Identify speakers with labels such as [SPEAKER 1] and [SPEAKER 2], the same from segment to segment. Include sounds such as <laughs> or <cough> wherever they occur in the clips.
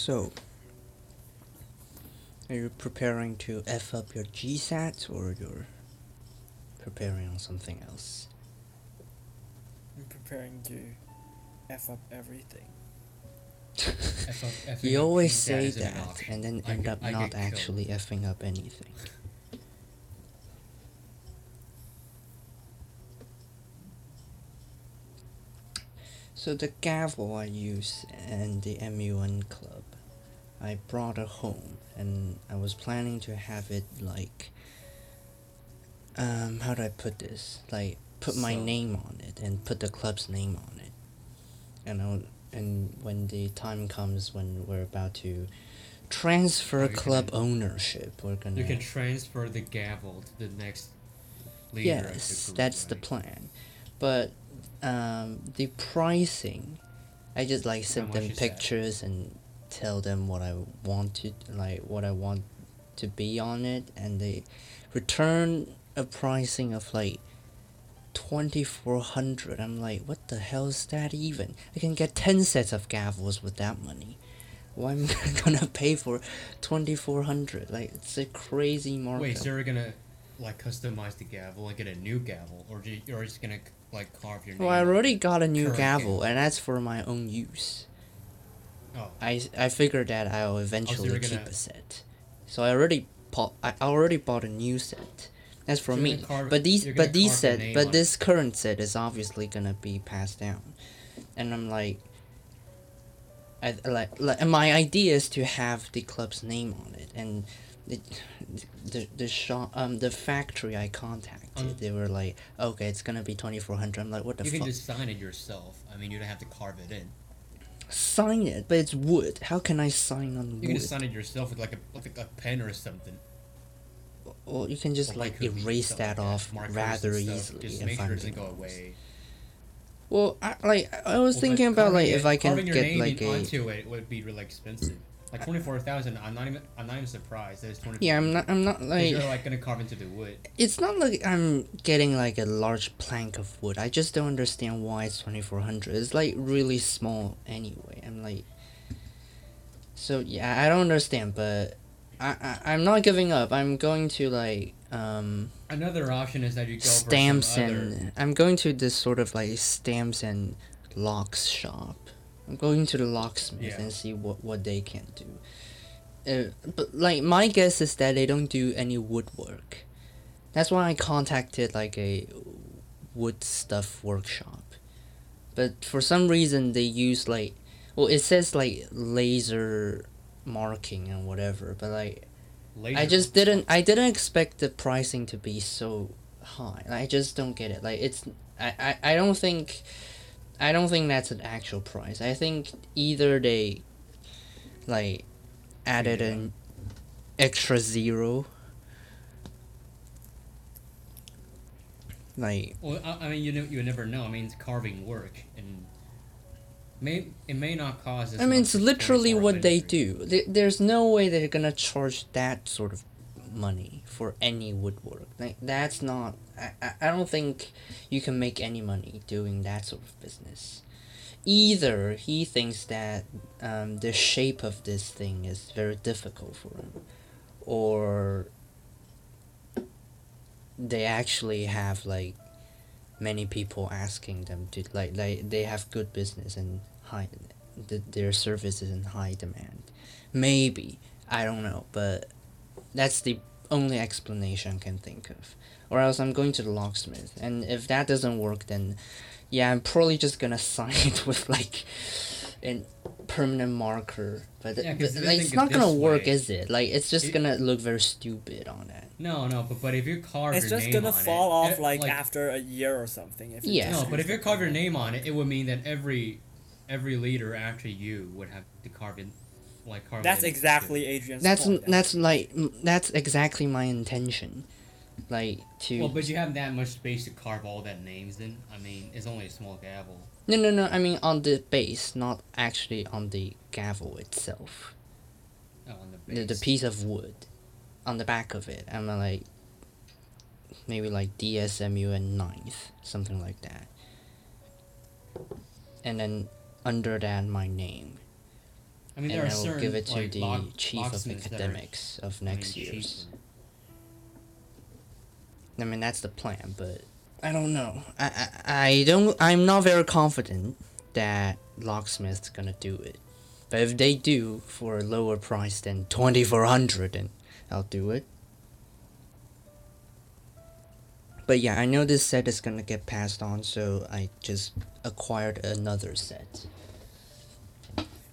[SPEAKER 1] So, are you preparing to F up your GSAT or you're preparing on something else?
[SPEAKER 2] I'm preparing to F up everything.
[SPEAKER 3] F up- <laughs> F
[SPEAKER 1] You always say
[SPEAKER 3] isn't an
[SPEAKER 1] that and then
[SPEAKER 3] I
[SPEAKER 1] end
[SPEAKER 3] get-
[SPEAKER 1] up
[SPEAKER 3] I
[SPEAKER 1] not
[SPEAKER 3] actually killed.
[SPEAKER 1] actually effing up anything. So the gavel I use and the MUN club, I brought it home and I was planning to have it like um how do I put this? Like put my name on it and put the club's name on it. And I, and when the time comes when we're about to transfer
[SPEAKER 3] Oh,
[SPEAKER 1] club
[SPEAKER 3] can-
[SPEAKER 1] ownership, we're gonna
[SPEAKER 3] You can transfer the gavel to the next leader of the
[SPEAKER 1] Yes,
[SPEAKER 3] group,
[SPEAKER 1] that's the plan. But um, the pricing, I just like
[SPEAKER 3] sent
[SPEAKER 1] them
[SPEAKER 3] that?
[SPEAKER 1] pictures and tell them what I wanted, like what I want to be on it, and they return a pricing of like twenty four hundred. I'm like, what the hell is that even? I can get ten sets of gavels with that money. Why am I <laughs> gonna pay for twenty four hundred? Like it's a crazy market
[SPEAKER 3] Wait, so you're gonna like customize the gavel and get a new gavel, or you're just gonna like carve your name?
[SPEAKER 1] Well, I already got a new gavel. and that's for my own use.
[SPEAKER 3] Oh,
[SPEAKER 1] I, I figured that I'll eventually
[SPEAKER 3] you're
[SPEAKER 1] keep
[SPEAKER 3] gonna-
[SPEAKER 1] a set, so I already bought. I already bought a new set. That's for
[SPEAKER 3] So
[SPEAKER 1] me.
[SPEAKER 3] carve-
[SPEAKER 1] but these, but these set, but this current set is obviously gonna be passed down, and I'm like, I like, like my idea is to have the club's name on it, and the the the shop um the factory I contacted,
[SPEAKER 3] Um,
[SPEAKER 1] they were like, okay, it's gonna be twenty four hundred. I'm like, what the fuck
[SPEAKER 3] you
[SPEAKER 1] fuck?
[SPEAKER 3] can just sign it yourself. I mean, you don't have to carve it in.
[SPEAKER 1] Sign it, but it's wood. How can I sign on wood?
[SPEAKER 3] You can just sign it yourself with like a with like a pen or something.
[SPEAKER 1] Well, you can just
[SPEAKER 3] or
[SPEAKER 1] like erase that
[SPEAKER 3] like
[SPEAKER 1] off rather easily
[SPEAKER 3] Just make sure it doesn't go away.
[SPEAKER 1] Well, I, like I was
[SPEAKER 3] Well,
[SPEAKER 1] thinking about like
[SPEAKER 3] carving
[SPEAKER 1] if I can get like a
[SPEAKER 3] onto it would be really expensive. Like twenty four thousand. I'm not even. I'm not even surprised. That it's twenty.
[SPEAKER 1] yeah. I'm not. I'm not like.
[SPEAKER 3] you're like gonna carve into the wood.
[SPEAKER 1] It's not like I'm getting like a large plank of wood. I just don't understand why it's twenty four hundred. It's like really small anyway. I'm like. So yeah, I don't understand, but I, I I'm not giving up. I'm going to like um
[SPEAKER 3] Another option is that you go
[SPEAKER 1] stamps
[SPEAKER 3] some other.
[SPEAKER 1] and I'm going to this sort of like stamps and locks shop. I'm going to the locksmith
[SPEAKER 3] Yeah.
[SPEAKER 1] and see what what they can do. Uh, but like my guess is that they don't do any woodwork. That's why I contacted like a wood stuff workshop. But for some reason they use like well it says like laser marking and whatever, but like I just didn't. I didn't expect the pricing to be so high. I just don't get it. Like it's. I, I, I don't think. I don't think that's an actual price. I think either they, like, added an extra zero. Like
[SPEAKER 3] Well, I, I mean, you know, you never know. I mean, it's carving work, and may it may not cause. As
[SPEAKER 1] I mean, it's literally what they do. There- There's no way they're gonna charge that sort of money for any woodwork. Like that's not. I, I, I don't think you can make any money doing that sort of business. Either he thinks that um, the shape of this thing is very difficult for him, or they actually have like many people asking them to like they they have good business and high th- their service is in high demand. Maybe I don't know, but that's the only explanation I can think of. Or else I'm going to the locksmith, and if that doesn't work, then yeah, I'm probably just gonna <laughs> sign it with like a permanent marker. But
[SPEAKER 3] Yeah,
[SPEAKER 1] th-
[SPEAKER 3] 'cause
[SPEAKER 1] th-
[SPEAKER 3] if you
[SPEAKER 1] like, it's
[SPEAKER 3] of
[SPEAKER 1] not gonna
[SPEAKER 3] this
[SPEAKER 1] work,
[SPEAKER 3] way,
[SPEAKER 1] is it? Like it's just
[SPEAKER 3] it-
[SPEAKER 1] gonna look very stupid on that.
[SPEAKER 3] No, no, but but if you carve
[SPEAKER 2] It's
[SPEAKER 3] your
[SPEAKER 2] just gonna fall
[SPEAKER 3] it,
[SPEAKER 2] off eh,
[SPEAKER 3] e-
[SPEAKER 2] like, after a year or something. If you
[SPEAKER 1] Yeah.
[SPEAKER 2] just
[SPEAKER 3] No, but if you carve your
[SPEAKER 2] color.
[SPEAKER 3] name on it, it would mean that every every leader after you would have to carve in, like carve.
[SPEAKER 2] That's exactly Adrian's
[SPEAKER 1] That's
[SPEAKER 2] point.
[SPEAKER 1] that's like that's exactly my intention, like to.
[SPEAKER 3] Well, but you have that much space to carve all that names in. I mean, it's only a small gavel.
[SPEAKER 1] No, no, no. I mean on the base, not actually on the gavel itself.
[SPEAKER 3] Oh, on the
[SPEAKER 1] The,
[SPEAKER 3] base.
[SPEAKER 1] the piece of wood, on the back of it. I'm like, maybe like DSMU and ninth, something like that. And then under that, my name.
[SPEAKER 3] I mean,
[SPEAKER 1] and
[SPEAKER 3] there are
[SPEAKER 1] I will
[SPEAKER 3] certain
[SPEAKER 1] give it to
[SPEAKER 3] like,
[SPEAKER 1] the
[SPEAKER 3] lock-
[SPEAKER 1] chief of
[SPEAKER 3] that are,
[SPEAKER 1] academics of
[SPEAKER 3] I mean,
[SPEAKER 1] next year's.
[SPEAKER 3] cheaper.
[SPEAKER 1] I mean, that's the plan, but I don't know. I, I, I don't. I'm not very confident that locksmith's gonna do it. But if they do for a lower price than twenty four hundred, then I'll do it. But yeah, I know this set is gonna get passed on, so I just acquired another set.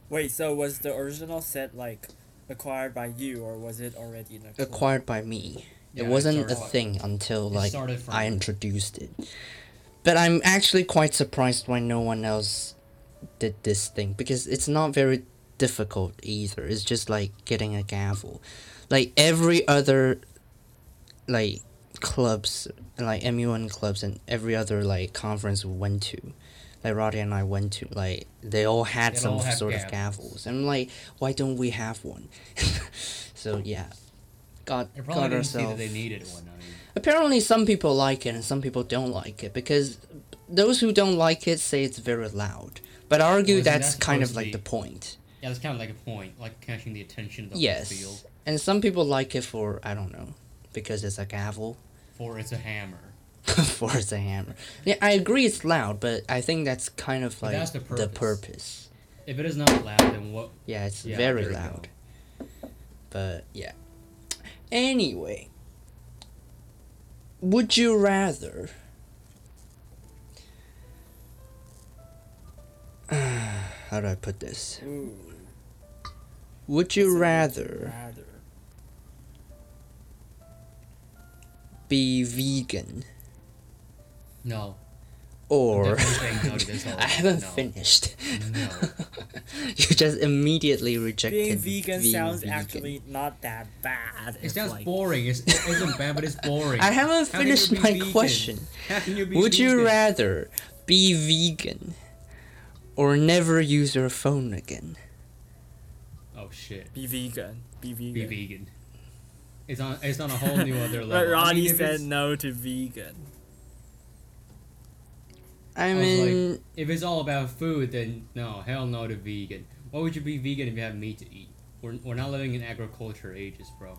[SPEAKER 2] Wait, so was the original set like acquired by you, or was it already?
[SPEAKER 1] Acquired by me.
[SPEAKER 3] Yeah,
[SPEAKER 1] it wasn't a thing until like I introduced it. But I'm actually quite surprised why no one else did this thing because it's not very difficult either. It's just like getting a gavel. Like every other like clubs like MUN clubs and every other like conference we went to. Like Roddy and I went to, like they all had
[SPEAKER 3] They
[SPEAKER 1] some
[SPEAKER 3] all
[SPEAKER 1] sort of
[SPEAKER 3] gavels.
[SPEAKER 1] gavels. And I'm like, why don't we have one? <laughs> so yeah. Got
[SPEAKER 3] They probably
[SPEAKER 1] got
[SPEAKER 3] didn't see that
[SPEAKER 1] ourselves
[SPEAKER 3] they needed one. I mean,
[SPEAKER 1] apparently some people like it and some people don't like it because those who don't like it say it's very loud but I argue
[SPEAKER 3] Well, isn't
[SPEAKER 1] that's
[SPEAKER 3] that
[SPEAKER 1] kind of
[SPEAKER 3] supposed
[SPEAKER 1] like
[SPEAKER 3] to
[SPEAKER 1] the
[SPEAKER 3] be-
[SPEAKER 1] point
[SPEAKER 3] yeah, that's kind of like a point, like catching the attention of the
[SPEAKER 1] yes
[SPEAKER 3] whole field.
[SPEAKER 1] and some people like it for i don't know because it's a gavel
[SPEAKER 3] For it's a hammer. <laughs>
[SPEAKER 1] for it's a hammer yeah i agree it's loud but i think that's kind of
[SPEAKER 3] But
[SPEAKER 1] like
[SPEAKER 3] that's the
[SPEAKER 1] the
[SPEAKER 3] purpose.
[SPEAKER 1] purpose
[SPEAKER 3] If it is not loud, then what?
[SPEAKER 1] yeah it's
[SPEAKER 3] Yeah,
[SPEAKER 1] very
[SPEAKER 3] there you go.
[SPEAKER 1] loud but yeah anyway would you rather <sighs> how do i put this
[SPEAKER 2] Ooh,
[SPEAKER 1] Would you
[SPEAKER 2] so
[SPEAKER 1] rather
[SPEAKER 2] rather.
[SPEAKER 1] be vegan
[SPEAKER 3] No.
[SPEAKER 1] Or
[SPEAKER 3] Definitely saying no to this whole- <laughs>
[SPEAKER 1] I haven't
[SPEAKER 3] no.
[SPEAKER 1] finished.
[SPEAKER 3] No. <laughs>
[SPEAKER 1] you just immediately rejected
[SPEAKER 2] Being vegan
[SPEAKER 1] being
[SPEAKER 2] sounds
[SPEAKER 1] vegan.
[SPEAKER 2] actually not that bad.
[SPEAKER 3] It
[SPEAKER 2] It's
[SPEAKER 3] sounds
[SPEAKER 2] like,
[SPEAKER 3] boring. It's, it isn't bad, but it's boring. <laughs>
[SPEAKER 1] I haven't
[SPEAKER 3] How
[SPEAKER 1] finished my
[SPEAKER 3] vegan?
[SPEAKER 1] question.
[SPEAKER 3] You be
[SPEAKER 1] Would you rather be vegan or never use your phone again?
[SPEAKER 3] Oh shit.
[SPEAKER 2] Be vegan. Be vegan.
[SPEAKER 3] Be vegan. It's on. It's on a whole new other level.
[SPEAKER 2] But
[SPEAKER 3] I
[SPEAKER 2] Roddy
[SPEAKER 3] mean,
[SPEAKER 2] said no to vegan.
[SPEAKER 1] I
[SPEAKER 3] was
[SPEAKER 1] mean,
[SPEAKER 3] like, if it's all about food, then no, hell no to vegan. Why would you be vegan if you have meat to eat? We're, we're not living in agriculture ages, bro.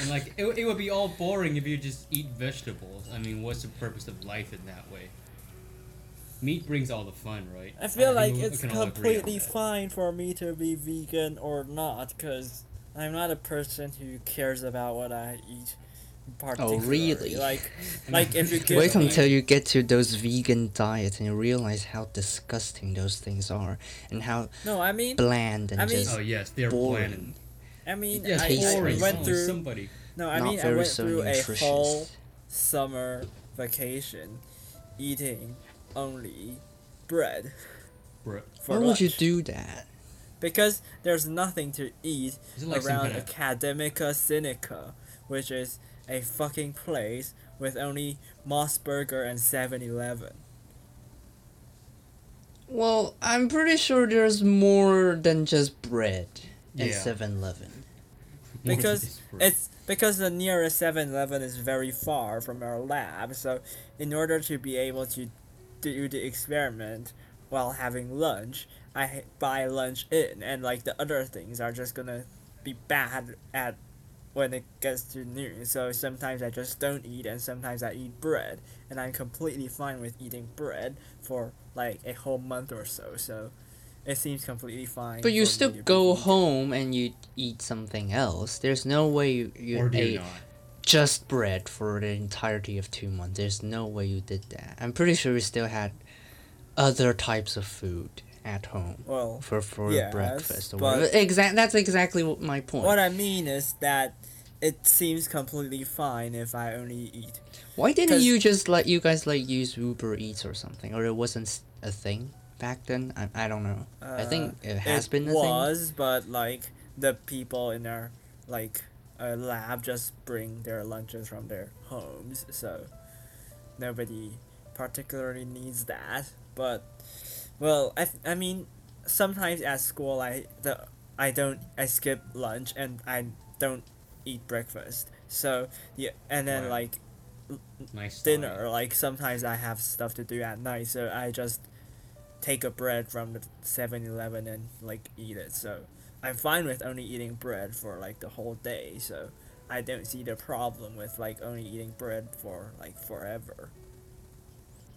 [SPEAKER 3] and like, it, it would be all boring if you just eat vegetables. I mean, what's the purpose of life in that way? Meat brings all the fun, right?
[SPEAKER 2] I feel
[SPEAKER 3] think
[SPEAKER 2] like
[SPEAKER 3] we- we
[SPEAKER 2] it's
[SPEAKER 3] can all agree on
[SPEAKER 2] completely fine for me to be vegan or not, because I'm not a person who cares about what I eat. Oh, particularly.
[SPEAKER 1] Oh, really?
[SPEAKER 2] Like, like if you <laughs> give
[SPEAKER 1] wait
[SPEAKER 2] me,
[SPEAKER 1] until you get to those vegan diets and you realize how disgusting those things are and how
[SPEAKER 2] No, I mean,
[SPEAKER 1] bland and
[SPEAKER 2] I mean-
[SPEAKER 1] just
[SPEAKER 3] Oh yes, they're
[SPEAKER 1] boring.
[SPEAKER 3] bland.
[SPEAKER 2] I mean,
[SPEAKER 3] Yes,
[SPEAKER 2] I. I went through.
[SPEAKER 3] somebody.
[SPEAKER 2] No, I
[SPEAKER 1] not
[SPEAKER 2] mean, I went
[SPEAKER 1] so
[SPEAKER 2] through a
[SPEAKER 1] nutritious.
[SPEAKER 2] whole summer vacation eating only bread
[SPEAKER 3] Bro.
[SPEAKER 2] for
[SPEAKER 1] Why would you do that?
[SPEAKER 2] because there's nothing to eat
[SPEAKER 3] like
[SPEAKER 2] around Academia Sinica, which is a fucking place with only MOS Burger and 7-Eleven.
[SPEAKER 1] Well, I'm pretty sure there's more than just bread at
[SPEAKER 3] Yeah.
[SPEAKER 1] 7-Eleven.
[SPEAKER 2] Because it's because the nearest 7-Eleven is very far from our lab, so in order to be able to do the experiment while having lunch, I buy lunch in, and like the other things are just gonna be bad at when it gets to noon. So sometimes I just don't eat, and sometimes I eat bread, and I'm completely fine with eating bread for like a whole month or so. So it seems completely fine.
[SPEAKER 1] But you still go
[SPEAKER 2] vegan.
[SPEAKER 1] home and you eat something else. There's no way you, you
[SPEAKER 3] or do you
[SPEAKER 1] ate just bread for the entirety of two months. There's no way you did that. I'm pretty sure you still had other types of food at home
[SPEAKER 2] Well,
[SPEAKER 1] for for
[SPEAKER 2] Yes,
[SPEAKER 1] breakfast or
[SPEAKER 2] but-
[SPEAKER 1] whatever. Exact. That's exactly what my point.
[SPEAKER 2] What I mean is that it seems completely fine if I only eat.
[SPEAKER 1] Why didn't you just let you guys like use Uber Eats or something, or it wasn't a thing back then? I, I don't know. I think it has
[SPEAKER 2] Uh, it
[SPEAKER 1] been a thing.
[SPEAKER 2] was, but like the people in our like uh, lab just bring their lunches from their homes, so nobody particularly needs that. But well, I I mean, sometimes at school I the I don't I skip lunch and I don't eat breakfast. So yeah, and then
[SPEAKER 3] Right.
[SPEAKER 2] like
[SPEAKER 3] Nice
[SPEAKER 2] dinner. Like sometimes I have stuff to do at night, so I just take a bread from the 7-Eleven and like eat it. So I'm fine with only eating bread for like the whole day. So I don't see the problem with like only eating bread for like forever.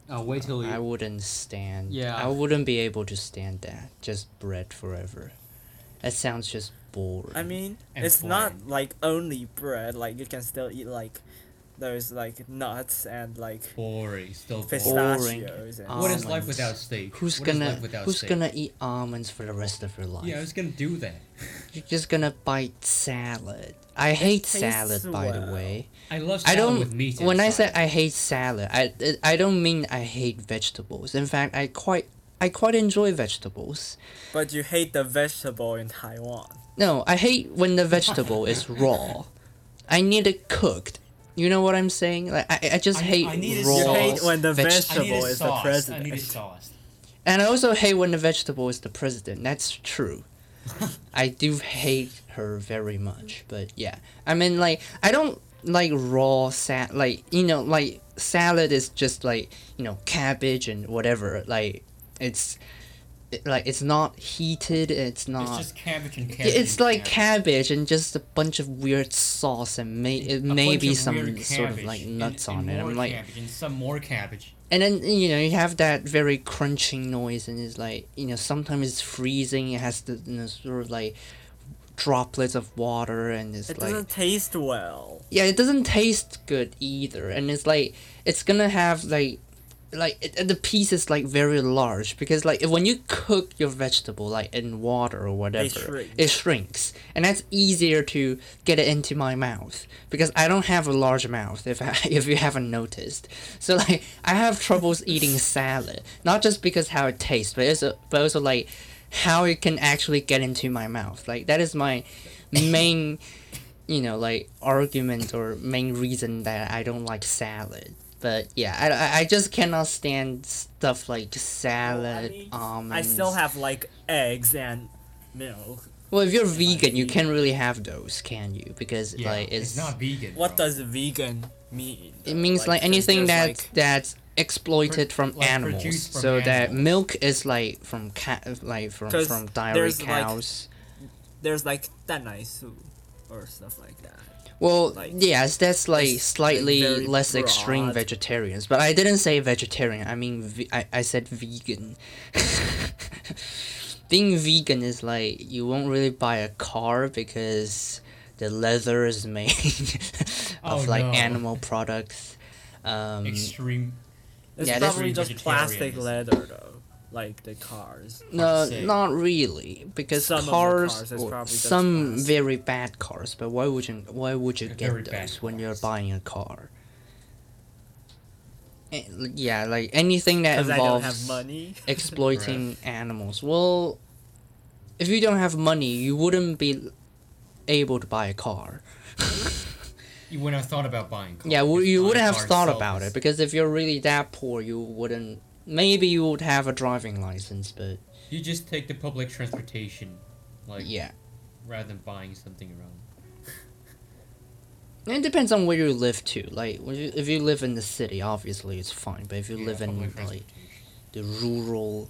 [SPEAKER 3] Oh, wait till you.
[SPEAKER 1] I wouldn't stand.
[SPEAKER 3] Yeah.
[SPEAKER 1] I wouldn't be able to stand that. Just bread forever. That sounds just boring.
[SPEAKER 2] I mean,
[SPEAKER 3] And
[SPEAKER 2] it's not like only bread. Like you can still eat like those like nuts and like
[SPEAKER 3] boring. Still boring.
[SPEAKER 2] pistachios. And um,
[SPEAKER 3] What is life without steak?
[SPEAKER 1] who's
[SPEAKER 3] What is
[SPEAKER 1] gonna
[SPEAKER 3] life
[SPEAKER 1] Who's
[SPEAKER 3] steak?
[SPEAKER 1] gonna eat almonds for the rest of your life?
[SPEAKER 3] Yeah, who's gonna do that?
[SPEAKER 1] You're just gonna bite salad. I hate
[SPEAKER 2] tastes
[SPEAKER 1] salad, by the way.
[SPEAKER 3] I love salad
[SPEAKER 1] I
[SPEAKER 3] salad
[SPEAKER 1] don't.
[SPEAKER 3] with meat
[SPEAKER 1] when I
[SPEAKER 3] inside.
[SPEAKER 1] say I hate salad, I I don't mean I hate vegetables. In fact, I quite I quite enjoy vegetables.
[SPEAKER 2] But you hate the vegetable in Taiwan.
[SPEAKER 1] No, I hate when the vegetable is raw. I need it cooked. You know what I'm saying? Like I, I just
[SPEAKER 3] I-
[SPEAKER 1] hate
[SPEAKER 3] I need
[SPEAKER 1] raw.
[SPEAKER 2] You hate when the
[SPEAKER 1] veg-
[SPEAKER 3] I need
[SPEAKER 2] vegetable
[SPEAKER 3] it
[SPEAKER 2] is the
[SPEAKER 3] sauced. I
[SPEAKER 2] president.
[SPEAKER 3] need it sauced.
[SPEAKER 1] And I also hate when the vegetable is the president. That's true. <laughs> I do hate her very much, but yeah. I mean, like, I don't like raw salad. Like, you know, like, salad is just like, you know, cabbage and whatever. Like, it's, it, like, it's not heated. It's not.
[SPEAKER 3] It's just cabbage and cabbage.
[SPEAKER 1] it's
[SPEAKER 3] and
[SPEAKER 1] like
[SPEAKER 3] cabbage.
[SPEAKER 1] cabbage and just a bunch of weird sauce and may,
[SPEAKER 3] A bunch
[SPEAKER 1] maybe some sort of like nuts
[SPEAKER 3] and
[SPEAKER 1] on it.
[SPEAKER 3] more
[SPEAKER 1] I'm like,
[SPEAKER 3] cabbage and some more cabbage.
[SPEAKER 1] and then you know you have that very crunching noise, and it's like you know sometimes it's freezing. It has the you know, sort of like droplets of water, and it's
[SPEAKER 2] It
[SPEAKER 1] like it
[SPEAKER 2] doesn't taste well.
[SPEAKER 1] yeah, it doesn't taste good either. And it's like it's gonna have like like it, the piece is like very large because like when you cook your vegetable like in water or whatever
[SPEAKER 2] shrink.
[SPEAKER 1] it shrinks. And that's easier to get it into my mouth because i don't have a large mouth if I, <laughs> if you haven't noticed. So like i have troubles eating salad not just because how it tastes but also, but also like how it can actually get into my mouth. Like that is my main <laughs> you know like argument or main reason that i don't like salad but yeah, I, I just cannot stand stuff like salad, I
[SPEAKER 2] mean,
[SPEAKER 1] almonds.
[SPEAKER 2] I still have like eggs and milk.
[SPEAKER 1] Well, if you're vegan, you can't really have those, can you? Because
[SPEAKER 3] yeah,
[SPEAKER 1] like
[SPEAKER 3] it's, it's, not vegan.
[SPEAKER 2] What
[SPEAKER 3] bro.
[SPEAKER 2] does vegan mean? Though?
[SPEAKER 1] It means like,
[SPEAKER 2] like
[SPEAKER 1] anything that
[SPEAKER 2] like,
[SPEAKER 1] that's exploited from animals.
[SPEAKER 3] From
[SPEAKER 1] so
[SPEAKER 3] animals.
[SPEAKER 1] that milk is like from cat, like from from dairy
[SPEAKER 2] cows. Like, there's like that nice or stuff like that.
[SPEAKER 1] Well,
[SPEAKER 2] Like,
[SPEAKER 1] yes, that's like
[SPEAKER 2] it's, like,
[SPEAKER 1] slightly
[SPEAKER 2] very
[SPEAKER 1] less extreme vegetarians, but I didn't say vegetarian. I mean, ve- I, I said vegan. <laughs> Being vegan is like you won't really buy a car because the leather is made <laughs> of
[SPEAKER 3] Oh,
[SPEAKER 1] like
[SPEAKER 3] no.
[SPEAKER 1] animal products. Um,
[SPEAKER 3] Extreme.
[SPEAKER 2] It's
[SPEAKER 1] Yeah, that's
[SPEAKER 2] probably just plastic leather though, like the cars.
[SPEAKER 1] no, not really, because
[SPEAKER 2] Some of the
[SPEAKER 1] cars,
[SPEAKER 2] cars probably
[SPEAKER 1] some
[SPEAKER 2] plastic.
[SPEAKER 1] very bad cars. But why would you? Why would you
[SPEAKER 3] Very
[SPEAKER 1] get those when you're buying a car? Eh, Yeah, like anything that
[SPEAKER 2] Because I don't
[SPEAKER 1] involves
[SPEAKER 2] have money. <laughs>
[SPEAKER 1] exploiting animals. Well, if you don't have money, you wouldn't be able to buy a car. <laughs>
[SPEAKER 3] You wouldn't have thought about buying. Cars.
[SPEAKER 1] Yeah, well, you wouldn't have thought about it because if you're really that poor, you wouldn't. Maybe you would have a driving license, but
[SPEAKER 3] You just take the public transportation, like
[SPEAKER 1] yeah.
[SPEAKER 3] rather than buying something around.
[SPEAKER 1] And It depends on where you live too. Like, you, if you live in the city, obviously it's fine. But if you
[SPEAKER 3] Yeah,
[SPEAKER 1] live in like the rural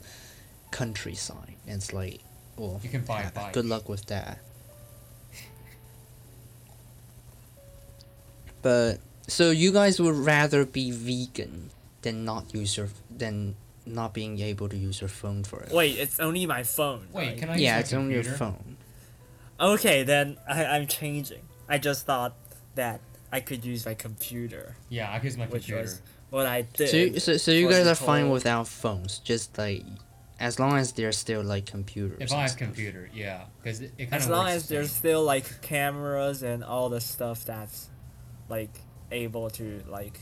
[SPEAKER 1] countryside, it's like, well,
[SPEAKER 3] You can buy a
[SPEAKER 1] yeah,
[SPEAKER 3] bike.
[SPEAKER 1] good luck with that. But so you guys would rather be vegan than not use your than not being able to use your phone for it.
[SPEAKER 2] Wait, it's only my phone.
[SPEAKER 3] Wait,
[SPEAKER 2] right?
[SPEAKER 3] can I?
[SPEAKER 1] yeah,
[SPEAKER 3] use
[SPEAKER 1] it's
[SPEAKER 3] my
[SPEAKER 1] on your phone.
[SPEAKER 2] Okay, then I, I'm changing. I just thought that I could use my computer,
[SPEAKER 3] Yeah, I can use my
[SPEAKER 2] which
[SPEAKER 3] computer.
[SPEAKER 2] was what I did.
[SPEAKER 1] So, you- so, so you guys are fine without phones, just like as long as they're still like computers.
[SPEAKER 3] If I have
[SPEAKER 1] stuff.
[SPEAKER 3] computer, yeah, because it, it
[SPEAKER 2] as long
[SPEAKER 3] works
[SPEAKER 2] as
[SPEAKER 3] the
[SPEAKER 2] there's still like cameras and all the stuff that's like able to like